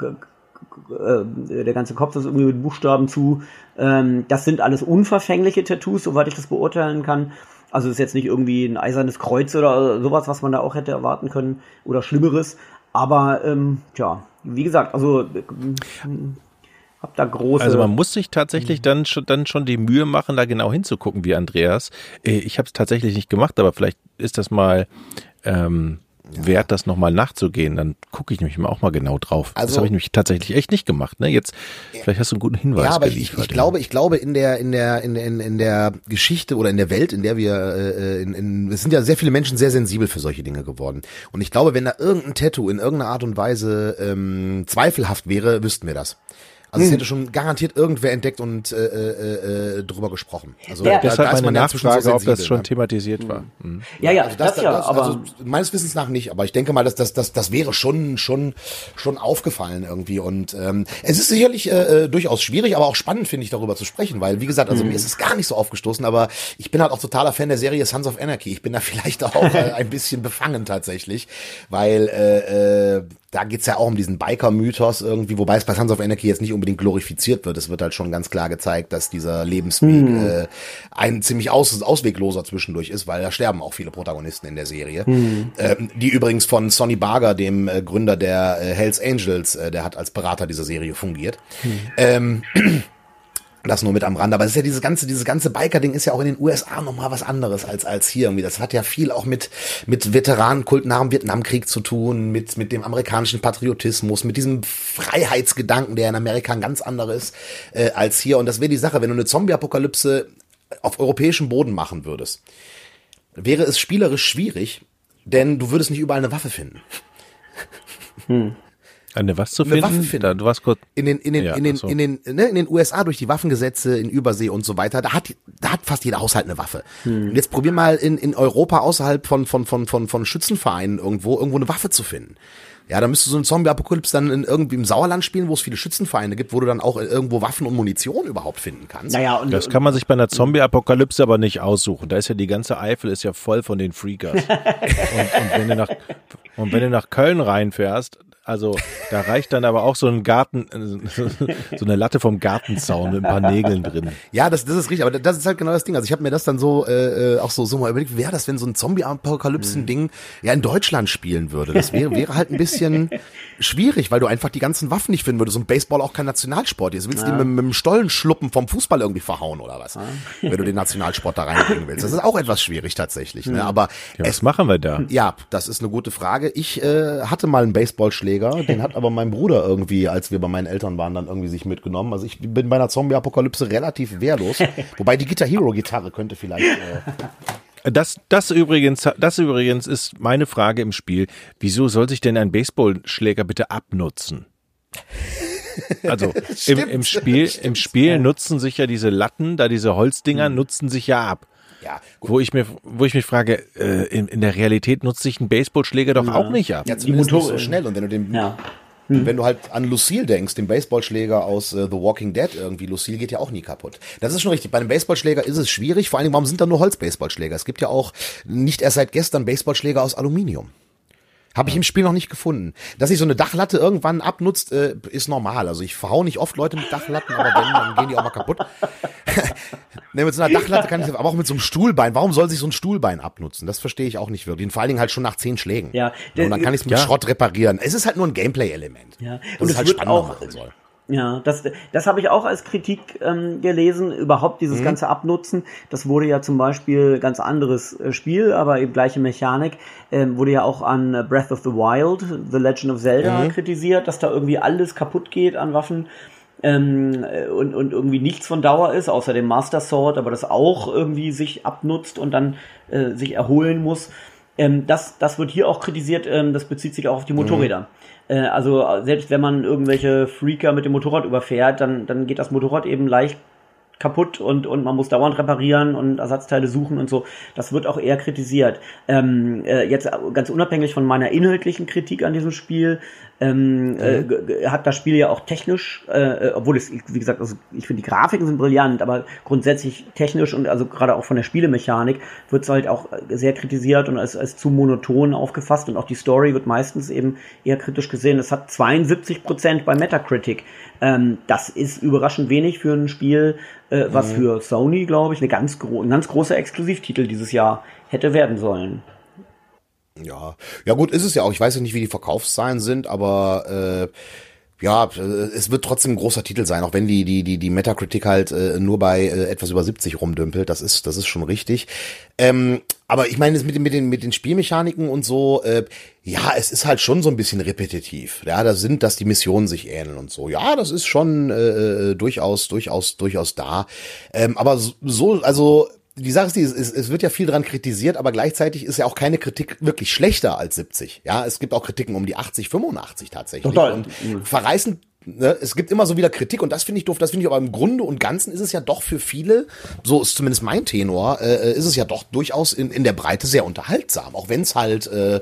äh, der ganze Kopf ist irgendwie mit Buchstaben zu. Ähm, das sind alles unverfängliche Tattoos, soweit ich das beurteilen kann. Also ist jetzt nicht irgendwie ein eisernes Kreuz oder sowas, was man da auch hätte erwarten können oder Schlimmeres. Aber ähm, ja, wie gesagt, also hab da große. Also man muss sich tatsächlich dann schon, dann schon die Mühe machen, da genau hinzugucken wie Andreas. Äh, ich habe es tatsächlich nicht gemacht, aber vielleicht ist das mal ähm, wert, das nochmal nachzugehen. Dann gucke ich nämlich auch mal genau drauf. Also, das habe ich nämlich tatsächlich echt nicht gemacht. Ne? Jetzt, vielleicht hast du einen guten Hinweis. Ja, aber ich, ich glaube, ich glaube in der in der in, in, in der Geschichte oder in der Welt, in der wir äh, in, in, es sind ja sehr viele Menschen sehr sensibel für solche Dinge geworden. Und ich glaube, wenn da irgendein Tattoo in irgendeiner Art und Weise ähm, zweifelhaft wäre, wüssten wir das. Also hm. es hätte schon garantiert irgendwer entdeckt und äh, äh, äh, drüber gesprochen. Also ja. da, deshalb da meine Nachfrage, so ob das schon ne? thematisiert war. Mhm. Ja, ja, also das, das, ja, das, aber also meines Wissens nach nicht. Aber ich denke mal, dass das, das, das wäre schon, schon, schon aufgefallen irgendwie. Und ähm, es ist sicherlich äh, äh, durchaus schwierig, aber auch spannend finde ich darüber zu sprechen, weil wie gesagt, also mhm. mir ist es gar nicht so aufgestoßen, aber ich bin halt auch totaler Fan der Serie Sons of Anarchy. Ich bin da (laughs) vielleicht auch äh, ein bisschen befangen tatsächlich, weil äh, äh, da geht's ja auch um diesen Biker-Mythos irgendwie, wobei es bei Sons of Anarchy jetzt nicht unbedingt glorifiziert wird. Es wird halt schon ganz klar gezeigt, dass dieser Lebensweg hm. äh, ein ziemlich aus, auswegloser zwischendurch ist, weil da sterben auch viele Protagonisten in der Serie. Hm. Ähm, die übrigens von Sonny Barger, dem äh, Gründer der äh, Hells Angels, äh, der hat als Berater dieser Serie fungiert. Hm. Ähm, das nur mit am Rand. Aber es ist ja dieses ganze, dieses ganze Biker-Ding ist ja auch in den USA nochmal was anderes als, als hier irgendwie. Das hat ja viel auch mit, mit Veteranenkult nach dem Vietnamkrieg zu tun, mit, mit dem amerikanischen Patriotismus, mit diesem Freiheitsgedanken, der in Amerika ein ganz anderes äh, als hier. Und das wäre die Sache, wenn du eine Zombie-Apokalypse auf europäischem Boden machen würdest, wäre es spielerisch schwierig, denn du würdest nicht überall eine Waffe finden. Hm. Eine was zu finden? Eine Waffe finden. du warst kurz in den in den ja, in den so. in den ne, in den USA durch die Waffengesetze in Übersee und so weiter, da hat da hat fast jeder Haushalt eine Waffe. Hm. Und jetzt probier mal in in Europa außerhalb von von von von von Schützenvereinen irgendwo irgendwo eine Waffe zu finden. Ja, da müsste so ein Zombie-Apokalypse dann in irgendwie im Sauerland spielen, wo es viele Schützenvereine gibt, wo du dann auch irgendwo Waffen und Munition überhaupt finden kannst. Naja, und, das kann man sich bei einer Zombie-Apokalypse aber nicht aussuchen. Da ist ja die ganze Eifel ist ja voll von den Freakers. (laughs) und, und, wenn du nach, und wenn du nach Köln reinfährst, also da reicht dann aber auch so ein Garten, so eine Latte vom Gartenzaun mit ein paar Nägeln drin. Ja, das, das ist richtig, aber das ist halt genau das Ding. Also ich habe mir das dann so äh, äh auch so, so mal überlegt, wie wäre das, wenn so ein Zombie-Apokalypsen-Ding ja in Deutschland spielen würde? Das wäre, wäre halt ein bisschen schwierig, weil du einfach die ganzen Waffen nicht finden würdest und Baseball auch kein Nationalsport ist. Willst du ja. die mit, mit dem Stollenschluppen vom Fußball irgendwie verhauen oder was? Ja. Wenn du den Nationalsport da reinbringen willst. Das ist auch etwas schwierig tatsächlich. Ne? Aber ja, was es, machen wir da? Ja, das ist eine gute Frage. Ich äh, hatte mal einen Baseballschläger Schläger. (laughs) Den hat aber mein Bruder irgendwie, als wir bei meinen Eltern waren, dann irgendwie sich mitgenommen. Also ich bin bei einer Zombie-Apokalypse relativ wehrlos. (laughs) Wobei die Guitar Hero Gitarre könnte vielleicht. Äh das, das übrigens, das übrigens ist meine Frage im Spiel. Wieso soll sich denn ein Baseballschläger bitte abnutzen? (laughs) Also im, im Spiel, im Spiel nutzen sich ja diese Latten, da diese Holzdinger, hm. nutzen sich ja ab. Ja, gut. wo ich mir, wo ich mich frage, äh, in, in der Realität nutzt sich ein Baseballschläger doch ja. auch nicht ab. Ja, zumindest nicht so schnell. Und wenn du den, ja. Hm. Wenn du halt an Lucille denkst, den Baseballschläger aus äh, The Walking Dead irgendwie, Lucille geht ja auch nie kaputt. Das ist schon richtig. Bei einem Baseballschläger ist es schwierig. Vor allem, warum sind da nur Holzbaseballschläger? Es gibt ja auch nicht erst seit gestern Baseballschläger aus Aluminium. Habe ich im Spiel noch nicht gefunden. Dass sich so eine Dachlatte irgendwann abnutzt, äh, ist normal. Also ich verhau nicht oft Leute mit Dachlatten, aber wenn, dann gehen die auch mal kaputt. (laughs) ne, mit so einer Dachlatte kann ich, aber auch mit so einem Stuhlbein. Warum soll sich so ein Stuhlbein abnutzen? Das verstehe ich auch nicht wirklich. Und vor allen Dingen halt schon nach zehn Schlägen. Ja. Und dann kann ich es mit ja. Schrott reparieren. Es ist halt nur ein Gameplay-Element. Ja. Und es halt wird auch, machen soll Ja, das, das habe ich auch als Kritik ähm, gelesen, überhaupt dieses mhm. ganze Abnutzen. Das wurde ja zum Beispiel ganz anderes äh, Spiel, aber eben gleiche Mechanik, ähm, wurde ja auch an Breath of the Wild, The Legend of Zelda mhm. kritisiert, dass da irgendwie alles kaputt geht an Waffen ähm, äh, und, und irgendwie nichts von Dauer ist, außer dem Master Sword, aber das auch irgendwie sich abnutzt und dann äh, sich erholen muss. Ähm, das, das wird hier auch kritisiert, ähm, das bezieht sich auch auf die Motorräder. Mhm. Äh, also selbst wenn man irgendwelche Freaker mit dem Motorrad überfährt, dann, dann geht das Motorrad eben leicht kaputt und, und man muss dauernd reparieren und Ersatzteile suchen und so. Das wird auch eher kritisiert. Ähm, äh, jetzt ganz unabhängig von meiner inhaltlichen Kritik an diesem Spiel, ähm, äh, äh, hat das Spiel ja auch technisch, äh, obwohl es, wie gesagt, also ich finde die Grafiken sind brillant, aber grundsätzlich technisch und also gerade auch von der Spielemechanik wird es halt auch sehr kritisiert und als, als zu monoton aufgefasst und auch die Story wird meistens eben eher kritisch gesehen. Es hat 72 Prozent bei Metacritic. Ähm, das ist überraschend wenig für ein Spiel, äh, was mhm. für Sony, glaube ich, eine ganz gro ein ganz großer Exklusivtitel dieses Jahr hätte werden sollen. Ja, ja gut, ist es ja auch. Ich weiß ja nicht, wie die Verkaufszahlen sind, aber äh, ja, äh, es wird trotzdem ein großer Titel sein, auch wenn die die die die Metacritic halt äh, nur bei äh, etwas über 70 rumdümpelt. Das ist das ist schon richtig. Ähm, aber ich meine, mit den mit den mit den Spielmechaniken und so, äh, ja, es ist halt schon so ein bisschen repetitiv. Ja, da sind, dass die Missionen sich ähneln und so. Ja, das ist schon äh, äh durchaus durchaus durchaus da. Ähm, aber so also die Sache ist, die, es, es wird ja viel dran kritisiert, aber gleichzeitig ist ja auch keine Kritik wirklich schlechter als 70. Ja, es gibt auch Kritiken um die 80, 85 tatsächlich. Total. Und verreißen Ne, es gibt immer so wieder Kritik und das finde ich doof, das finde ich aber im Grunde und Ganzen ist es ja doch für viele, so ist zumindest mein Tenor, äh, ist es ja doch durchaus in, in der Breite sehr unterhaltsam, auch wenn es halt, äh,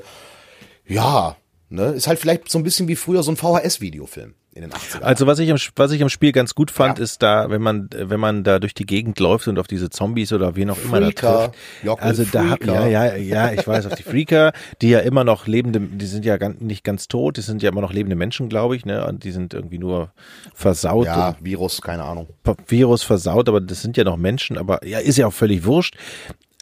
ja, ne, ist halt vielleicht so ein bisschen wie früher so ein VHS-Videofilm in den 80ern. Also was ich am, was ich am Spiel ganz gut fand, ja. ist da, wenn man, wenn man da durch die Gegend läuft und auf diese Zombies oder wen auch immer Freaker, da trifft. Also da hat, ja, ja, ja, ich weiß, auf die Freaker, die ja immer noch lebende, die sind ja ganz, nicht ganz tot, die sind ja immer noch lebende Menschen, glaube ich, ne, und die sind irgendwie nur versaut. Ja, Virus, keine Ahnung. Virus versaut, aber das sind ja noch Menschen, aber ja, ist ja auch völlig wurscht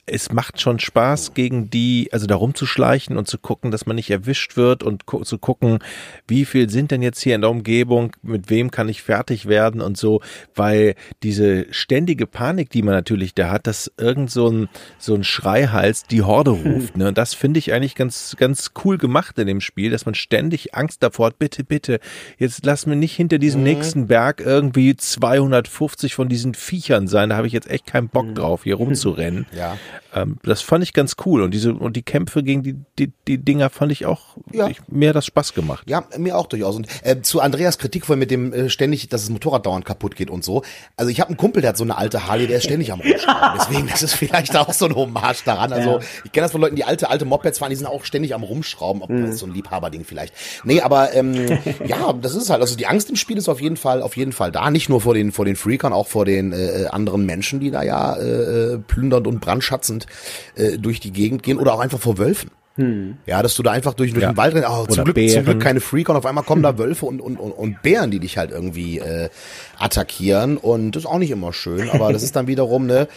es macht schon Spaß, gegen die, also da rumzuschleichen und zu gucken, dass man nicht erwischt wird und gu zu gucken, wie viel sind denn jetzt hier in der Umgebung, mit wem kann ich fertig werden und so, weil diese ständige Panik, die man natürlich da hat, dass irgend so ein, so ein Schreihals die Horde ruft, ne, und das finde ich eigentlich ganz, ganz cool gemacht in dem Spiel, dass man ständig Angst davor hat, bitte, bitte, jetzt lass mir nicht hinter diesem mhm. nächsten Berg irgendwie 250 von diesen Viechern sein, da habe ich jetzt echt keinen Bock mhm. drauf, hier rumzurennen. (laughs) Ja. Ähm, das fand ich ganz cool. Und diese, und die Kämpfe gegen die, die, die Dinger fand ich auch, ja. ich, mir hat das Spaß gemacht. Ja, mir auch durchaus. Und äh, zu Andreas Kritik vorhin mit dem äh, ständig, dass das Motorrad dauernd kaputt geht und so. Also ich habe einen Kumpel, der hat so eine alte Harley, der ist ständig am Rumschrauben. (laughs) Deswegen, das ist vielleicht auch so ein Hommage daran. Also ich kenne das von Leuten, die alte, alte Mopeds fahren, die sind auch ständig am Rumschrauben. Ob mhm. das ist so ein Liebhaberding vielleicht. Nee, aber ähm, (laughs) ja, das ist halt, also die Angst im Spiel ist auf jeden Fall, auf jeden Fall da. Nicht nur vor den, vor den Freakern, auch vor den äh, anderen Menschen, die da ja äh, plündernd und brandschatzend äh, durch die Gegend gehen oder auch einfach vor Wölfen. Hm. Ja, dass du da einfach durch, durch ja. den Wald rennst, oh, zum, Glück, zum Glück keine Freak und auf einmal kommen da Wölfe und, und, und, und Bären, die dich halt irgendwie äh, attackieren und das ist auch nicht immer schön, aber das ist dann wiederum, ne,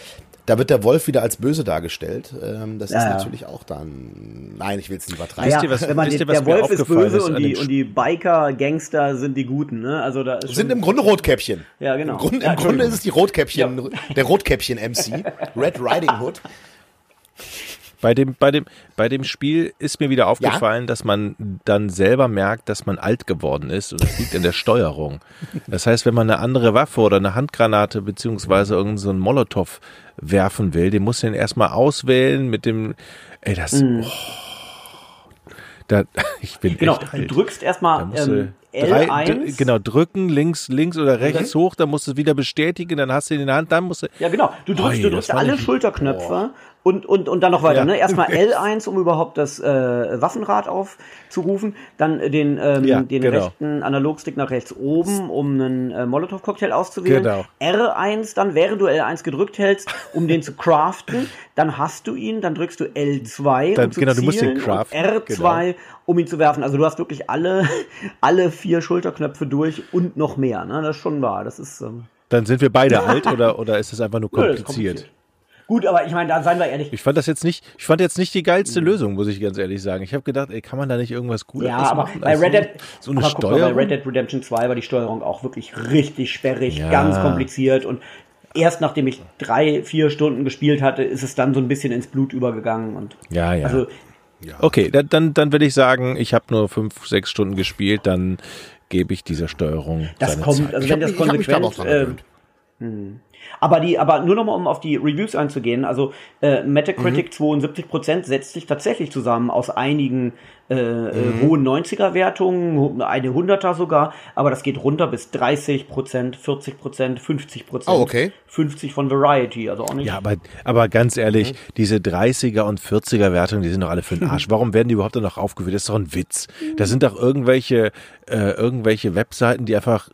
da wird der Wolf wieder als böse dargestellt. Ähm, das ja, ist ja. natürlich auch dann. Nein, ich will es nicht übertreiben. Ja, was, wenn man den, der Wolf ist böse ist und, die, und die Biker, Gangster sind die Guten. Ne? Also da ist sind im Grunde Rotkäppchen. Ja, genau. Im Grunde, im Grunde ist es die Rotkäppchen, der Rotkäppchen-MC, Red Riding Hood. (laughs) Bei dem, bei dem, bei dem Spiel ist mir wieder aufgefallen, ja? dass man dann selber merkt, dass man alt geworden ist und das liegt in der Steuerung. Das heißt, wenn man eine andere Waffe oder eine Handgranate beziehungsweise irgendeinen so Molotow werfen will, den muss man erstmal auswählen mit dem, ey, das, mhm. oh, da, (laughs) ich bin genau, echt alt. Du drückst erstmal ähm, L1. genau, drücken, links, links oder rechts okay. hoch, dann musst du es wieder bestätigen, dann hast du ihn in der Hand, dann musst du. Ja, genau. Du drückst, Oi, du drückst alle Schulterknöpfe und, und, und dann noch weiter. Ja. Ne? Erstmal (laughs) L1, um überhaupt das äh, Waffenrad aufzurufen. Dann den, ähm, ja, den genau. rechten Analogstick nach rechts oben, um einen äh, Molotow-Cocktail auszuwählen. Genau. R1 dann, während du L1 gedrückt hältst, um den zu craften. Dann hast du ihn, dann drückst du L2, dann, um zu genau, zielen, du musst den craften. R2, genau. um ihn zu werfen. Also du hast wirklich alle, (laughs) alle vier Schulterknöpfe durch und noch mehr. Ne? Das ist schon wahr. Das ist... Ähm dann sind wir beide alt oder, oder ist es einfach nur kompliziert? Gut, aber ich meine, da seien wir ehrlich. Ich fand das jetzt nicht, ich fand jetzt nicht die geilste. Lösung, muss ich ganz ehrlich sagen. Ich habe gedacht, ey, kann man da nicht irgendwas Gutes ja, aber machen? Bei Red Dead, so, so eine Steuerung. Mal, bei Red Dead Redemption 2 war die Steuerung auch wirklich richtig sperrig, ja. ganz kompliziert und erst nachdem ich drei, vier Stunden gespielt hatte, ist es dann so ein bisschen ins Blut übergegangen und ja, ja. Also ja. Okay, dann, dann, würde ich sagen, ich habe nur fünf, sechs Stunden gespielt, dann gebe ich dieser Steuerung. Das kommt, Zeit. also wenn das konsequent. Äh, hm. Aber die, aber nur nochmal, um auf die Reviews einzugehen, also äh, Metacritic mhm. 72% setzt sich tatsächlich zusammen aus einigen äh, äh mhm. hohen 90er-Wertungen, eine 100er sogar, aber das geht runter bis 30%, 40%, 50%. Oh, okay. 50 von Variety, also auch nicht. Ja, aber, aber ganz ehrlich, mhm. diese 30er und 40er Wertungen, die sind doch alle für den (laughs) Arsch. Warum werden die überhaupt noch aufgeführt? Das ist doch ein Witz. Das sind doch irgendwelche, äh, irgendwelche Webseiten, die einfach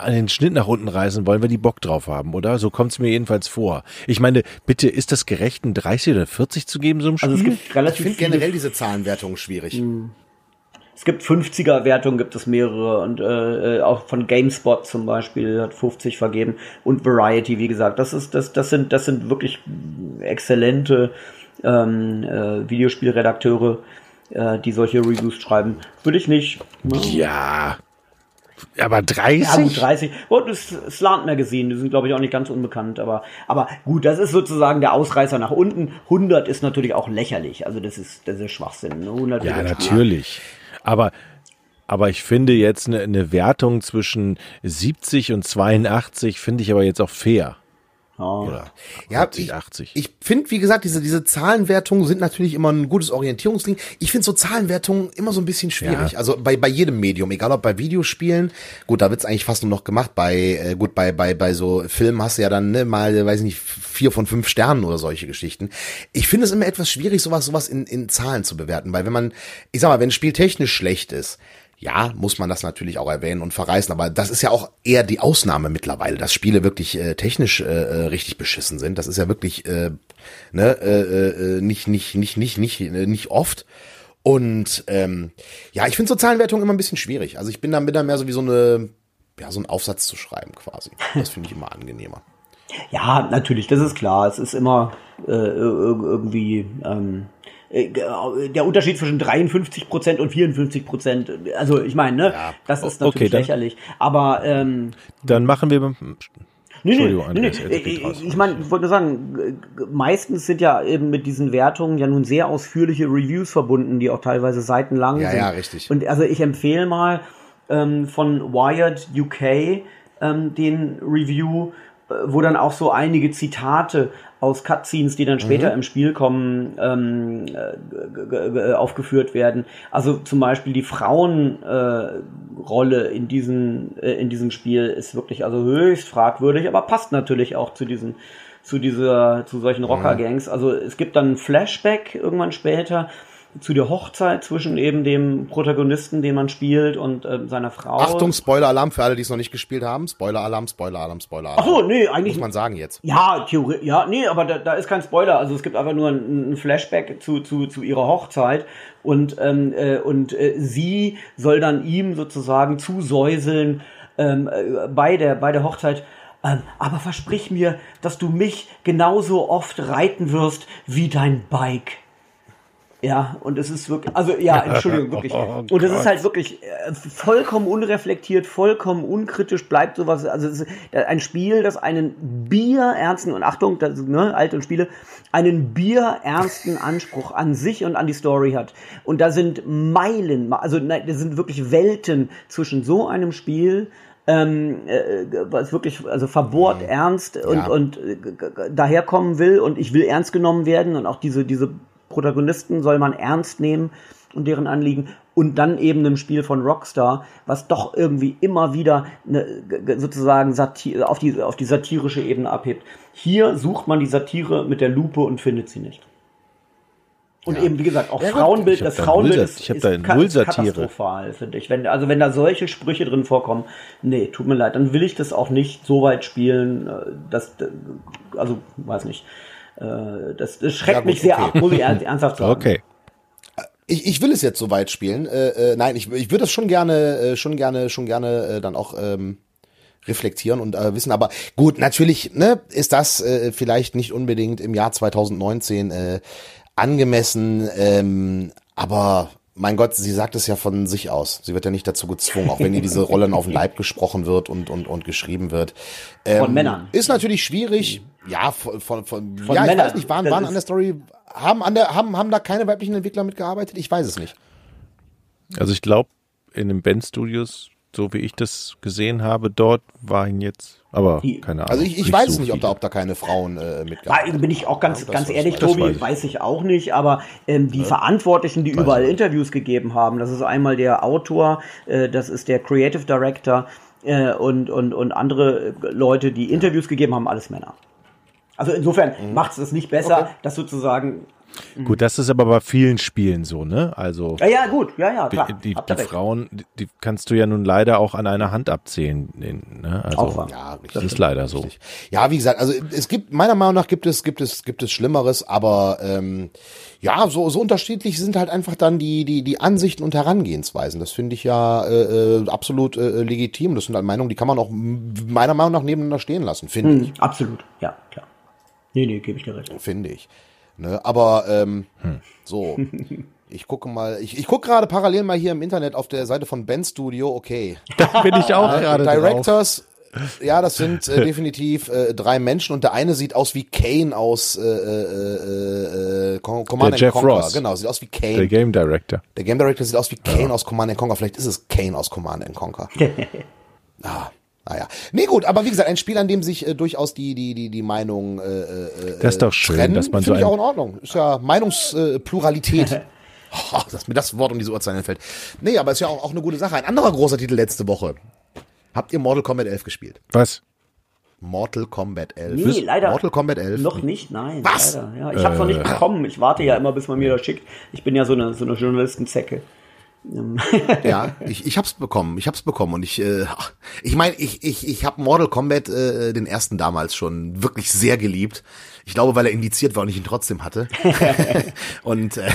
an den Schnitt nach unten reißen wollen, wenn die Bock drauf haben, oder? So kommt es mir jedenfalls vor. Ich meine, bitte, ist das gerecht, ein 30 oder 40 zu geben, so einem Spiel? Also es gibt relativ ich finde generell diese Zahlenwertungen schwierig. Hm. Es gibt 50er-Wertungen, gibt es mehrere und äh, äh, auch von GameSpot zum Beispiel hat 50 vergeben und Variety, wie gesagt. Das ist, das, das sind, das sind wirklich exzellente ähm, äh, Videospielredakteure, äh, die solche Reviews schreiben. Würde ich nicht. Ne? Ja. Aber 30? Ja, gut, 30. Und das Slant Magazine, die sind, glaube ich, auch nicht ganz unbekannt. Aber, aber gut, das ist sozusagen der Ausreißer nach unten. 100 ist natürlich auch lächerlich. Also, das ist, das ist Schwachsinn. 100 ne? ja, natürlich. Aber, aber ich finde jetzt eine, eine Wertung zwischen 70 und 82 finde ich aber jetzt auch fair. Oh. Oder ja, 70, ich, 80. Ich finde, wie gesagt, diese, diese Zahlenwertungen sind natürlich immer ein gutes Orientierungsding. Ich finde so Zahlenwertungen immer so ein bisschen schwierig. Ja. Also bei, bei jedem Medium, egal ob bei Videospielen, gut, da wird's eigentlich fast nur noch gemacht. Bei, äh, gut, bei, bei, bei so Filmen hast du ja dann ne, mal, weiß ich nicht, vier von fünf Sternen oder solche Geschichten. Ich finde es immer etwas schwierig, sowas, sowas in, in Zahlen zu bewerten, weil wenn man, ich sag mal, wenn ein Spiel technisch schlecht ist, ja, muss man das natürlich auch erwähnen und verreißen, aber das ist ja auch eher die Ausnahme mittlerweile, dass Spiele wirklich äh, technisch äh, äh richtig beschissen sind. Das ist ja wirklich äh, ne, äh, äh, nicht, nicht, nicht, nicht, nicht, äh, nicht oft. Und ähm, ja, ich finde so Zahlenwertungen immer ein bisschen schwierig. Also ich bin da, bin da mehr so wie so eine, ja, so einen Aufsatz zu schreiben quasi. Das finde ich immer angenehmer. (laughs) Ja, natürlich, das ist klar. Es ist immer äh, irgendwie ähm, äh, der Unterschied zwischen 53 Prozent und 54 Prozent. Also ich meine, ne, ja. das ist natürlich okay, dann, lächerlich. Aber ähm, dann machen wir. Nee, Entschuldigung, nee, nee, nee. Ich, meine, ich wollte nur sagen, meistens sind ja eben mit diesen Wertungen ja nun sehr ausführliche Reviews verbunden, die auch teilweise seitenlang ja, sind. Ja, richtig. Und also ich empfehle mal ähm, von Wired UK ähm, den Review, äh, wo dann auch so einige Zitate aus Cutscenes, die dann später mhm. im Spiel kommen, ähm, äh, aufgeführt werden. Also zum Beispiel die Frauenrolle äh, in, diesen, äh, in diesem Spiel ist wirklich also höchst fragwürdig, aber passt natürlich auch zu diesen zu dieser zu solchen mhm. Rocker-Gangs. Also es gibt dann ein Flashback irgendwann später, zu der Hochzeit zwischen eben dem Protagonisten, den man spielt, und äh, seiner Frau. Achtung, Spoiler-Alarm für alle, die es noch nicht gespielt haben. Spoiler-Alarm, Spoiler-Alarm, Spoiler-Alarm. Ach so, nee, eigentlich. Muss man sagen jetzt. Ja, Theorie, ja, nee, aber da, da ist kein Spoiler. Also es gibt einfach nur ein, ein Flashback zu, zu, zu ihrer Hochzeit. Und, ähm, äh, und äh, sie soll dann ihm sozusagen zusäuseln ähm, äh, bei, der, bei der Hochzeit. Ähm, aber versprich mir, dass du mich genauso oft reiten wirst wie dein Bike. Ja, und es ist wirklich, also ja, Entschuldigung, wirklich. (laughs) Oh, und es ist halt wirklich äh, vollkommen unreflektiert, vollkommen unkritisch bleibt sowas. Also es ist ein Spiel, das einen bierernsten, und Achtung, das, ne, Alt und Spiele, einen bierernsten Anspruch an sich und an die Story hat. Und da sind Meilen, also nein, da sind wirklich Welten zwischen so einem Spiel, ähm, äh, was wirklich also verbohrt mhm. ernst und, ja. und äh, daherkommen will und ich will ernst genommen werden und auch diese diese Protagonisten soll man ernst nehmen und deren Anliegen und dann eben im Spiel von Rockstar, was doch irgendwie immer wieder eine, sozusagen Satir auf, die, auf die satirische Ebene abhebt. Hier sucht man die Satire mit der Lupe und findet sie nicht. Und ja. eben, wie gesagt, auch ja, Frauenbild, das Frauenbild null, ist, ich ist, da null katastrophal, finde ich. Wenn, also wenn da solche Sprüche drin vorkommen, nee, tut mir leid, dann will ich das auch nicht so weit spielen, äh, dass, also, weiß nicht. Äh, das, das schreckt ja, gut, mich sehr okay. ab, muss ich ernsthaft sagen. Okay. Ich, ich will es jetzt soweit spielen. Äh, äh, nein, ich, ich würde das schon gerne, äh, schon gerne, schon gerne äh, dann auch ähm, reflektieren und äh, wissen. Aber gut, natürlich ne, ist das äh, vielleicht nicht unbedingt im Jahr 2019 äh, angemessen, ähm, aber mein Gott, sie sagt es ja von sich aus. Sie wird ja nicht dazu gezwungen, auch wenn ihr diese (laughs) Rollen auf den Leib gesprochen wird und, und, und geschrieben wird. Ähm, von Männern. Ist natürlich schwierig. Ja, von, von, von, von ja, Männern. ich weiß nicht, waren, waren an der Story, haben an der, haben, haben da keine weiblichen Entwickler mitgearbeitet? Ich weiß es nicht. Also ich glaube, in den Band Studios so wie ich das gesehen habe, dort war ihn jetzt, aber keine Ahnung. Also ich, ich weiß so nicht, ob da, ob da keine Frauen äh, mitgearbeitet haben. Bin ich auch ganz, ja, ganz ehrlich, Tobi, weiß ich. weiß ich. auch nicht, aber ähm, die ja. Verantwortlichen, die weiß überall ich. Interviews gegeben haben, das ist einmal der Autor, äh, das ist der Creative Director äh, und, und, und andere Leute, die Interviews gegeben haben, alles Männer. Also insofern mhm. macht es das nicht besser, okay. dass sozusagen Mhm. Gut, das ist aber bei vielen Spielen so, ne? Also ja, ja, gut, ja, ja, klar. Die, die, die Frauen, die kannst du ja nun leider auch an einer Hand abzählen. Ne? Also, auch ja, richtig. das ist leider so. Richtig. Ja, wie gesagt, also es gibt meiner Meinung nach gibt es gibt es gibt es Schlimmeres, aber ähm, ja, so so unterschiedlich sind halt einfach dann die die die Ansichten und Herangehensweisen. Das finde ich ja äh, äh absolut äh, legitim. Das sind halt Meinungen, die kann man auch meiner Meinung nach nebeneinander stehen lassen, finde hm, ich. Absolut, ja, klar. Nee, nee, gebe ich dir recht. Finde ich. Ne? Aber ähm, hm. so, (laughs) ich gucke mal, ich, ich gucke gerade parallel mal hier im Internet auf der Seite von Ben Studio, okay. Da bin ich auch äh, gerade Directors, drauf. ja, das sind äh, definitiv äh, drei Menschen und der eine sieht aus wie Kane aus äh, äh, äh, Command der Jeff Conquer. Ross. Genau, sieht aus wie Kane. Der Game Director. Der Game Director sieht aus wie Kane ja. aus Command Conquer. Vielleicht ist es Kane aus Command Conquer. (laughs) ah. Naja. Nee, gut, aber wie gesagt, ein Spiel, an dem sich äh, durchaus die, die, die, die Meinung äh, äh, Das ist doch schön, trennen, dass man so. Finde ich auch in Ordnung. Ist ja Meinungspluralität. Äh, oh, (laughs) dass mir das Wort um diese Uhrzeit entfällt. Nee, aber ist ja auch, auch eine gute Sache. Ein anderer großer Titel letzte Woche. Habt ihr Mortal Kombat 11 gespielt? Was? Mortal Kombat 11. Nee, leider. Mortal Kombat 11. Noch nicht, nein. Was? Leider. Ja, ich hab's noch nicht äh. bekommen. Ich warte ja immer, bis man mir das schickt. Ich bin ja so eine, so eine Journalistenzecke. Ja, ich, ich hab's bekommen, ich hab's bekommen und ich, äh, ich meine, ich, ich, ich habe Mortal Kombat äh, den ersten damals schon wirklich sehr geliebt. Ich glaube, weil er indiziert war und ich ihn trotzdem hatte. (laughs) und äh,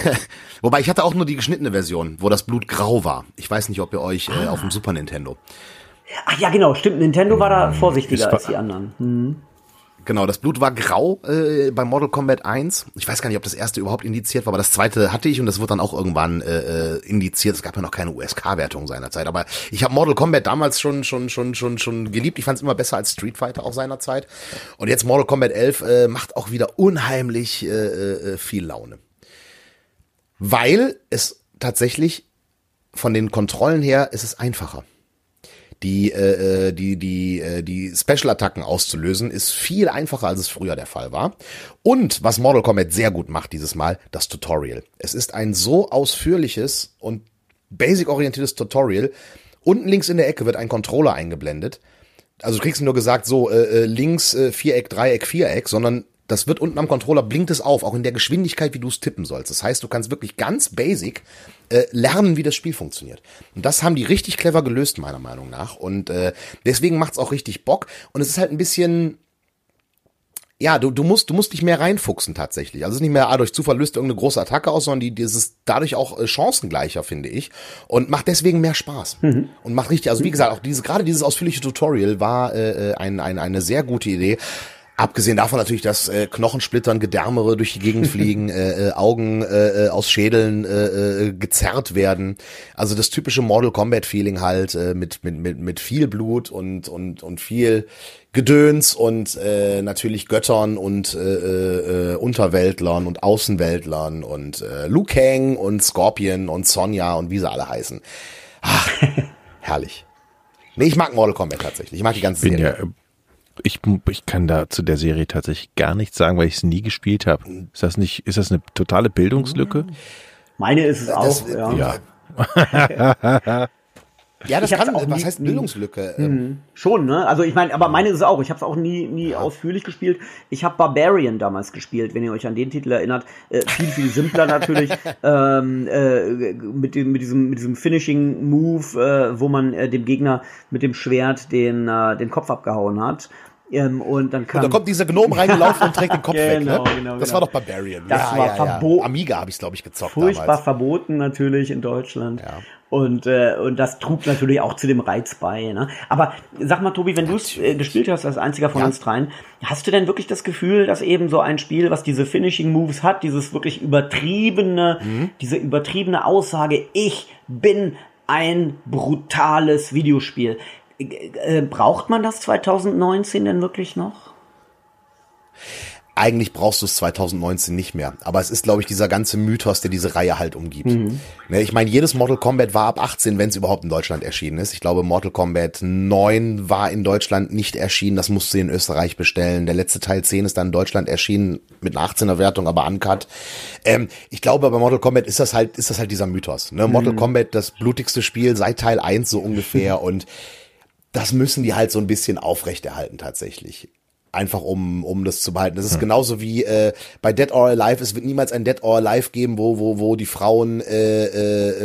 wobei ich hatte auch nur die geschnittene Version, wo das Blut grau war. Ich weiß nicht, ob ihr euch äh, auf dem Super Nintendo. Ach ja, genau, stimmt. Nintendo war da vorsichtiger als die anderen. Hm. Genau, das Blut war grau äh, bei Mortal Kombat 1. Ich weiß gar nicht, ob das erste überhaupt indiziert war, aber das zweite hatte ich und das wurde dann auch irgendwann äh, äh indiziert. Es gab ja noch keine USK-Wertung seinerzeit, aber ich habe Mortal Kombat damals schon schon schon schon schon geliebt. Ich fand es immer besser als Street Fighter auch seinerzeit. Und jetzt Mortal Kombat 11 äh, macht auch wieder unheimlich äh, äh, viel Laune. Weil es tatsächlich von den Kontrollen her ist es einfacher die, äh, äh, die, die, äh, die Special-Attacken auszulösen, ist viel einfacher, als es früher der Fall war. Und was Mortal Kombat sehr gut macht dieses Mal, das Tutorial. Es ist ein so ausführliches und basic-orientiertes Tutorial. Unten links in der Ecke wird ein Controller eingeblendet. Also du kriegst nur gesagt, so äh, äh, links äh, Viereck, Dreieck, Viereck, sondern das wird unten am Controller, blinkt es auf, auch in der Geschwindigkeit, wie du es tippen sollst. Das heißt, du kannst wirklich ganz basic äh, lernen, wie das Spiel funktioniert. Und das haben die richtig clever gelöst, meiner Meinung nach. Und äh, deswegen macht's auch richtig Bock. Und es ist halt ein bisschen, ja, du, du musst, du musst dich mehr reinfuchsen tatsächlich. Also es ist nicht mehr, ah, durch Zufall löst irgendeine große Attacke aus, sondern die, die ist dadurch auch äh, chancengleicher, finde ich. Und macht deswegen mehr Spaß. Mhm. Und macht richtig, also wie gesagt, auch diese, gerade dieses ausführliche Tutorial war äh, äh ein, ein, eine sehr gute Idee. Abgesehen davon natürlich, dass äh, Knochensplittern, Gedärmere durch die Gegend fliegen, (laughs) äh, äh, Augen äh, äh, aus Schädeln äh, äh, gezerrt werden. Also das typische Mortal Kombat Feeling halt äh, mit, mit, mit, mit viel Blut und, und, und viel Gedöns und äh, natürlich Göttern und äh, äh, Unterweltlern und Außenweltlern und äh, Liu Kang und Scorpion und Sonja und wie sie alle heißen. Ach, (laughs) herrlich. Nee, ich mag Mortal Kombat tatsächlich. Ich mag die ganze Bin Serie. Ja ich, ich kann da zu der Serie tatsächlich gar nichts sagen, weil ich es nie gespielt habe. Ist das nicht, ist das eine totale Bildungslücke? Meine ist es auch, das, ja. ja. (laughs) Ja, das kann, auch was nie, heißt Bildungslücke? Mhm. Schon, ne? Also ich meine, aber meine ist es auch. Ich habe es auch nie, nie ja. ausführlich gespielt. Ich habe Barbarian damals gespielt, wenn ihr euch an den Titel erinnert. Äh, viel, viel simpler natürlich. (laughs) ähm, äh, mit, dem, mit, diesem, mit diesem Finishing Move, äh, wo man äh, dem Gegner mit dem Schwert den, äh, den Kopf abgehauen hat. Ähm, und dann kam und da kommt dieser Gnome reingelaufen und trägt den Kopf genau, (laughs) weg. Ne? Genau, genau, das war doch Barbarian. Das ja, war ja, verboten. Amiga habe ich glaube ich gezockt Furchtbar damals. verboten natürlich in Deutschland. Ja. Und, äh, und das trug natürlich auch zu dem Reiz bei. Ne? Aber sag mal, Tobi, wenn du es äh, gespielt hast als einziger von ja. uns dreien, hast du denn wirklich das Gefühl, dass eben so ein Spiel, was diese Finishing Moves hat, dieses wirklich übertriebene, mhm. diese übertriebene Aussage, ich bin ein brutales Videospiel. Äh, äh braucht man das 2019 denn wirklich noch? eigentlich brauchst du es 2019 nicht mehr. Aber es ist, glaube ich, dieser ganze Mythos, der diese Reihe halt umgibt. Mhm. Ne, ich meine, jedes Mortal Kombat war ab 18, wenn es überhaupt in Deutschland erschienen ist. Ich glaube, Mortal Kombat 9 war in Deutschland nicht erschienen. Das musst du in Österreich bestellen. Der letzte Teil 10 ist dann in Deutschland erschienen mit einer 18er Wertung, aber uncut. Ähm, ich glaube, bei Mortal Kombat ist das halt, ist das halt dieser Mythos. Ne? Mortal mhm. Kombat, das blutigste Spiel seit Teil 1 so ungefähr (laughs) und das müssen die halt so ein bisschen aufrechterhalten tatsächlich einfach um, um das zu behalten. Das ist hm. genauso wie äh, bei Dead or Alive, es wird niemals ein Dead or Alive geben, wo, wo, wo die Frauen äh,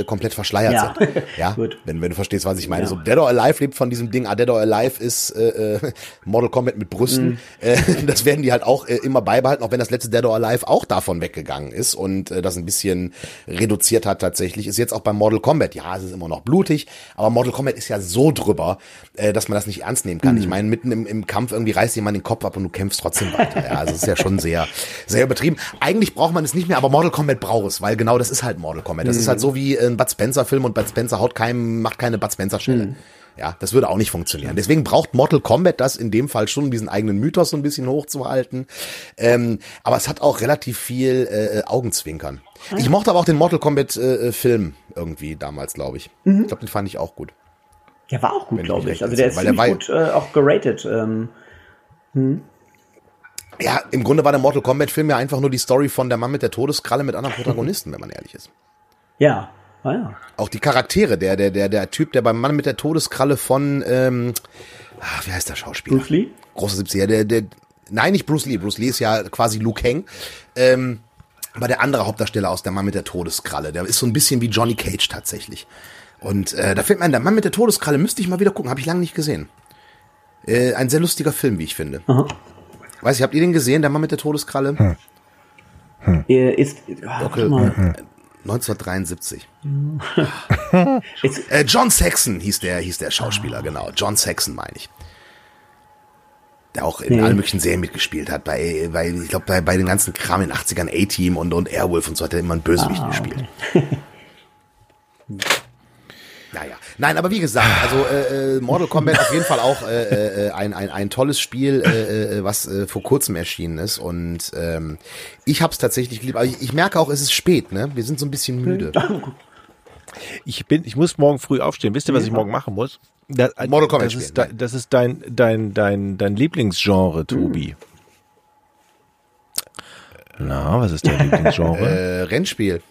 äh, komplett verschleiert ja. sind. Ja, (laughs) Gut. Wenn, wenn du verstehst, was ich meine. Ja. So Dead or Alive lebt von diesem Ding, ah, Dead or Alive ist äh, äh, (laughs) Model Combat mit Brüsten. Mhm. Äh, (laughs) das werden die halt auch äh, immer beibehalten, auch wenn das letzte Dead or Alive auch davon weggegangen ist und äh, das ein bisschen reduziert hat tatsächlich. Ist jetzt auch bei Mortal Kombat, ja, es ist immer noch blutig, aber Mortal Kombat ist ja so drüber, äh, dass man das nicht ernst nehmen kann. Mhm. Ich meine, mitten im, im Kampf irgendwie reißt jemand den Kopf Kopf ab und du kämpfst trotzdem weiter. Ja, also es ist ja schon sehr, sehr übertrieben. Eigentlich braucht man es nicht mehr, aber Mortal Kombat braucht es, weil genau das ist halt Mortal Kombat. Das mhm. ist halt so wie ein Bud Spencer Film und Bud Spencer haut keinem, macht keine Bud Spencer Stelle. Mhm. Ja, das würde auch nicht funktionieren. Deswegen braucht Mortal Kombat das in dem Fall schon, um diesen eigenen Mythos so ein bisschen hochzuhalten. Ähm, aber es hat auch relativ viel äh, Augenzwinkern. Ich mochte aber auch den Mortal Kombat äh, Film irgendwie damals, glaube ich. Mhm. Ich glaube, den fand ich auch gut. Der war auch gut, glaube ich. Also der ist weil der gut äh, auch geratet. Ähm, hm. Ja, im Grunde war der Mortal Kombat Film ja einfach nur die Story von der Mann mit der Todeskralle mit anderen Protagonisten, (laughs) wenn man ehrlich ist. Ja. Ah, ja. Auch die Charaktere, der, der, der, der Typ, der beim Mann mit der Todeskralle von, ähm, ach, wie heißt der Schauspieler? Bruce Lee? Große 70er, der, der, nein, nicht Bruce Lee. Bruce Lee ist ja quasi Luke Heng. Ähm, aber der andere Hauptdarsteller aus der Mann mit der Todeskralle, der ist so ein bisschen wie Johnny Cage tatsächlich. Und äh, da fällt mir ein, der Mann mit der Todeskralle müsste ich mal wieder gucken, habe ich lange nicht gesehen. Äh, ein sehr lustiger Film, wie ich finde. Aha. Weiß ich, habt ihr den gesehen, der Mann mit der Todeskralle? Hm. Hm. Er ist ah, hm. 1973. (laughs) äh, John Saxon hieß der, hieß der Schauspieler, genau. John Saxon meine ich. Der auch in nee. allen möglichen Serien mitgespielt hat. Bei, bei ich glaube, bei, bei den ganzen Kram in den 80ern, A-Team und, und Airwolf und so hat er immer ein Bösewicht ah, gespielt. Okay. (laughs) Naja, nein, aber wie gesagt, also äh, äh, Mortal Kombat auf jeden Fall auch äh, äh, ein, ein, ein tolles Spiel, äh, äh, was äh, vor kurzem erschienen ist und ähm, ich habe es tatsächlich geliebt. Aber ich, ich merke auch, es ist spät, ne? Wir sind so ein bisschen müde. Ich bin, ich muss morgen früh aufstehen. Wisst ihr, was ich morgen machen muss? Das, Mortal Kombat das ist, spielen, das ist dein, dein, dein, dein Lieblingsgenre, Tobi. Na, was ist dein Lieblingsgenre? äh, Rennspiel.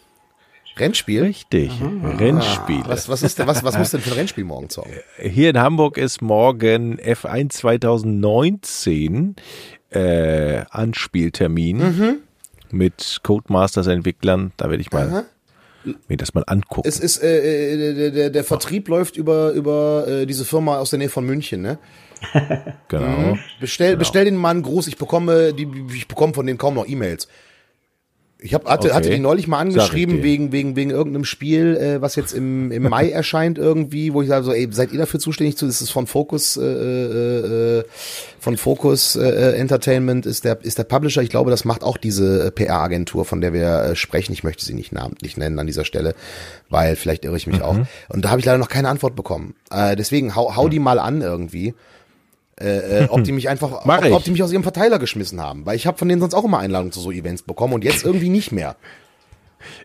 Rennspiel? Richtig, Aha. Rennspiel. Was, was, ist denn, was, was muss denn für ein Rennspiel morgen zocken? Hier in Hamburg ist morgen F1 2019 äh, Anspieltermin mhm. mit Codemasters Entwicklern. Da werde ich mal Aha. mir das mal angucken. Es ist äh, äh der, der, der Vertrieb oh. läuft über über äh, diese Firma aus der Nähe von München, ne? (laughs) genau. Mhm. Bestell, genau. bestell den Mann groß. Ich bekomme die, ich bekomme von denen kaum noch E-Mails. Ich hab, hatte, okay. hatte die neulich mal angeschrieben wegen, wegen, wegen irgendeinem Spiel, äh, was jetzt im, im Mai (laughs) erscheint irgendwie, wo ich sage so, ey, seid ihr dafür zuständig zu? Das ist von Focus, äh, äh, äh, von Focus äh, Entertainment ist der, ist der Publisher. Ich glaube, das macht auch diese äh, PR-Agentur, von der wir äh, sprechen. Ich möchte sie nicht namentlich nennen an dieser Stelle, weil vielleicht irre ich mich mhm. auch. Und da habe ich leider noch keine Antwort bekommen. Äh, deswegen hau, hau die mal an irgendwie äh, äh, ob die mich einfach, (laughs) ob, ob, die mich aus ihrem Verteiler geschmissen haben, weil ich habe von denen sonst auch immer Einladungen zu so Events bekommen und jetzt irgendwie nicht mehr.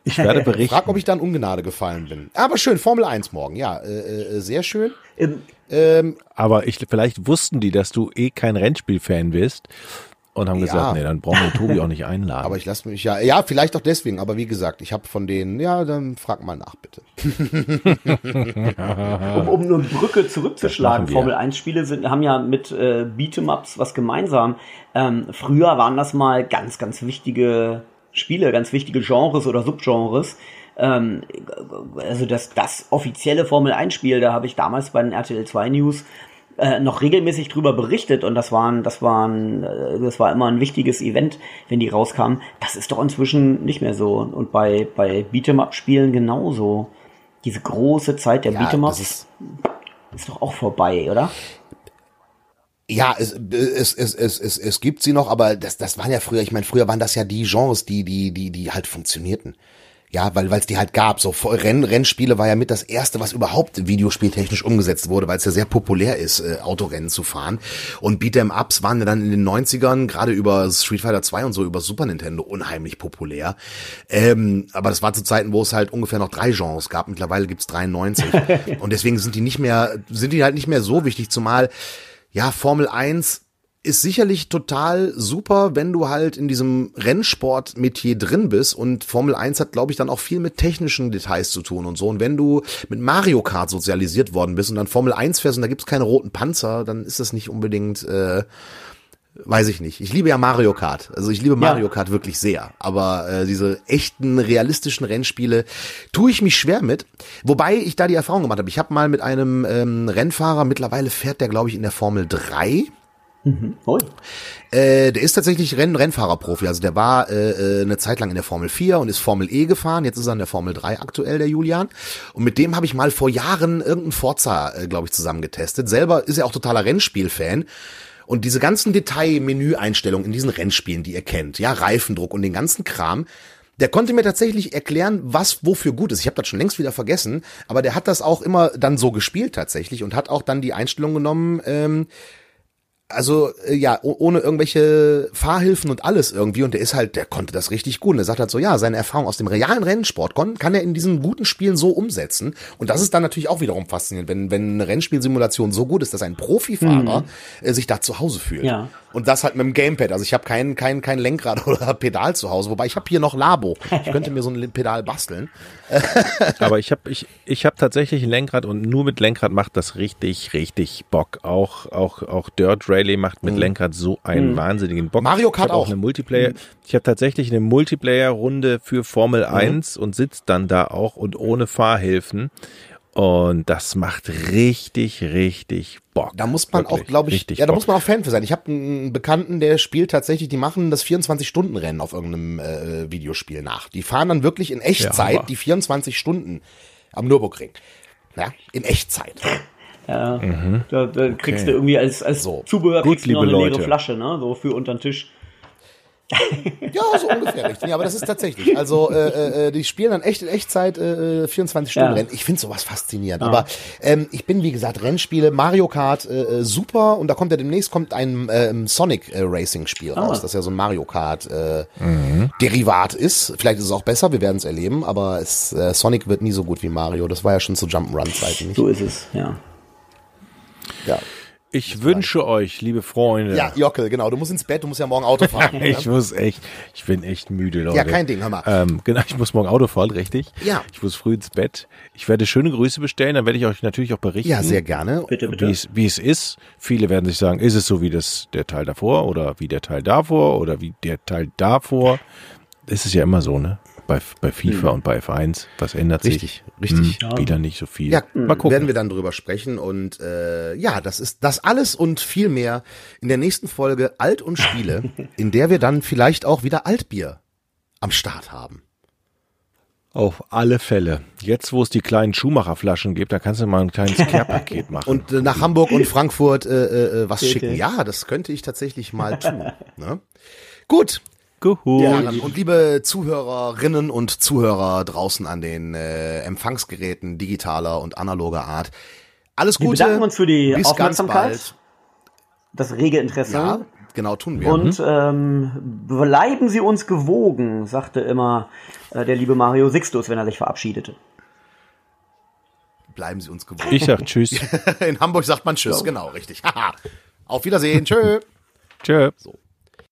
Ich werde (laughs) berichten. Frag, ob ich da in Ungnade gefallen bin. Aber schön, Formel 1 morgen, ja, äh, äh, sehr schön. Ähm, ähm, aber ich, vielleicht wussten die, dass du eh kein Rennspiel-Fan bist und haben ja. gesagt, nee, dann brauchen wir Tobi auch nicht (laughs) einladen. Aber ich lasse mich ja, ja, vielleicht auch deswegen, aber wie gesagt, ich habe von denen, ja, dann frag mal nach, bitte. (laughs) um, um eine Brücke zurückzuschlagen, Formel 1 Spiele sind, haben ja mit äh, Beat'em-Ups was gemeinsam. Ähm, früher waren das mal ganz, ganz wichtige Spiele, ganz wichtige Genres oder Subgenres. Ähm, also das, das offizielle Formel 1 Spiel, da habe ich damals bei den RTL 2 News äh, noch regelmäßig drüber berichtet und das waren, das waren, äh, das war immer ein wichtiges Event, wenn die rauskamen. Das ist doch inzwischen nicht mehr so und bei bei Beat'em Up Spielen genauso. Diese große Zeit der ja, Beat'em-Ups ist, ist doch auch vorbei, oder? Ja, es, es, es, es, es, es gibt sie noch, aber das, das waren ja früher, ich meine, früher waren das ja die Genres, die, die, die, die halt funktionierten. Ja, weil es die halt gab. So Renn, Rennspiele war ja mit das erste, was überhaupt videospieltechnisch umgesetzt wurde, weil es ja sehr populär ist, äh, Autorennen zu fahren. Und Beat'em Ups waren ja dann in den 90ern, gerade über Street Fighter 2 und so, über Super Nintendo unheimlich populär. Ähm, aber das war zu Zeiten, wo es halt ungefähr noch drei Genres gab. Mittlerweile gibt's 93. (laughs) und deswegen sind die nicht mehr, sind die halt nicht mehr so wichtig, zumal ja, Formel 1 ist sicherlich total super, wenn du halt in diesem Rennsport-Metier drin bist und Formel 1 hat, glaube ich, dann auch viel mit technischen Details zu tun und so. Und wenn du mit Mario Kart sozialisiert worden bist und dann Formel 1 fährst und da gibt's keine roten Panzer, dann ist das nicht unbedingt, äh, weiß ich nicht. Ich liebe ja Mario Kart. Also ich liebe Mario ja. Kart wirklich sehr. Aber äh, diese echten, realistischen Rennspiele tue ich mich schwer mit. Wobei ich da die Erfahrung gemacht habe. Ich habe mal mit einem ähm, Rennfahrer, mittlerweile fährt der, glaube ich, in der Formel 3 Mhm. Äh, der ist tatsächlich Renn Rennfahrerprofi. Also der war äh, äh, eine Zeit lang in der Formel 4 und ist Formel E gefahren. Jetzt ist er in der Formel 3 aktuell, der Julian. Und mit dem habe ich mal vor Jahren irgendeinen Forza, äh, glaube ich, zusammen getestet. Selber ist er auch totaler Rennspielfan. Und diese ganzen Detail-Menü-Einstellungen in diesen Rennspielen, die ihr kennt, ja, Reifendruck und den ganzen Kram, der konnte mir tatsächlich erklären, was wofür gut ist. Ich habe das schon längst wieder vergessen, aber der hat das auch immer dann so gespielt tatsächlich und hat auch dann die Einstellung genommen, ähm, also äh, ja, ohne irgendwelche Fahrhilfen und alles irgendwie. Und der ist halt, der konnte das richtig gut. Und er sagt halt so, ja, seine Erfahrung aus dem realen Rennsport kann, kann er in diesen guten Spielen so umsetzen. Und das ist dann natürlich auch wiederum faszinierend, wenn, wenn eine Rennspielsimulation so gut ist, dass ein Profifahrer mhm. äh, sich da zu Hause fühlt. Ja. Und das halt mit dem Gamepad. Also ich habe kein, kein, kein Lenkrad (laughs) oder Pedal zu Hause, wobei ich habe hier noch Labo. Ich könnte mir so ein Pedal basteln. (laughs) Aber ich habe ich, ich hab tatsächlich ein Lenkrad und nur mit Lenkrad macht das richtig, richtig Bock. Auch, auch, auch Dirt Rally macht mit mhm. Lenkrad so einen mhm. wahnsinnigen Bock. Mario Kart auch. auch. eine Multiplayer. Mhm. Ich habe tatsächlich eine Multiplayer-Runde für Formel 1 mhm. und sitze dann da auch und ohne Fahrhilfen. Und das macht richtig, richtig Bock. Da muss man Wirklich, auch, glaube ich, ja, da Bock. muss man auch Fan für sein. Ich habe einen Bekannten, der spielt tatsächlich, die machen das 24-Stunden-Rennen auf irgendeinem äh, Videospiel nach. Die fahren dann wirklich in Echtzeit ja, die 24 Stunden am Nürburgring. Ja, in Echtzeit. Ja, mhm. da, da kriegst okay. du irgendwie als, als so. Zubehör Gut, kriegst du noch eine Leute. leere Flasche, ne? So für unter den Tisch ja, so ungefähr richtig. Ja, aber das ist tatsächlich. Also äh, äh, äh die spielen dann echt in Echtzeit äh, 24 Stunden ja. Rennen. Ich finde sowas faszinierend. Ja. Aber ähm, ich bin wie gesagt Rennspiele, Mario Kart äh, äh, super und da kommt ja demnächst kommt ein äh, Sonic äh, Racing Spiel ah. raus, das ja so ein Mario Kart äh, mhm. Derivat ist. Vielleicht ist es auch besser, wir werden es erleben. Aber es, äh, Sonic wird nie so gut wie Mario. Das war ja schon zu Jump'n'Run Zeiten. So ist es. Ja. Ja. Ich wünsche rein. euch, liebe Freunde. Ja, Jockel, genau. Du musst ins Bett, du musst ja morgen Auto (laughs) fahren. ich ne? muss echt, ich bin echt müde, Leute. Ja, kein Ding, hör mal. Ähm, genau, ich muss morgen Auto fahren, richtig? Ja. Ich muss früh ins Bett. Ich werde schöne Grüße bestellen, dann werde ich euch natürlich auch berichten. Ja, sehr gerne. Bitte, bitte. Wie es, wie es ist. Viele werden sich sagen, ist es so wie das, der Teil davor oder wie der Teil davor oder wie der Teil davor. Das ist ja immer so, ne? Bei, bei FIFA mhm. und bei F1. Was ändert sich? Richtig, richtig. Hm, ja. Wieder nicht so viel. Ja, mal gucken. Werden wir dann drüber sprechen. Und äh, ja, das ist das alles und viel mehr in der nächsten Folge Alt und Spiele, (laughs) in der wir dann vielleicht auch wieder Altbier am Start haben. Auf alle Fälle. Jetzt, wo es die kleinen Schuhmacherflaschen gibt, da kannst du mal ein kleines (laughs) Care-Paket machen. Und äh, nach Hamburg und Frankfurt äh, äh, was okay. schicken. Ja, das könnte ich tatsächlich mal tun. Ne? Gut, Gut. Ja, und liebe Zuhörerinnen und Zuhörer draußen an den äh, Empfangsgeräten digitaler und analoger Art, alles Gute. Wir bedanken uns für die Bis Aufmerksamkeit, das rege Interesse. Ja, genau, tun wir. Und mhm. ähm, bleiben Sie uns gewogen, sagte immer äh, der liebe Mario Sixtus, wenn er sich verabschiedete. Bleiben Sie uns gewogen. Ich sag Tschüss. (laughs) In Hamburg sagt man Tschüss, so. genau, richtig. (laughs) Auf Wiedersehen. Tschö. Tschö. So.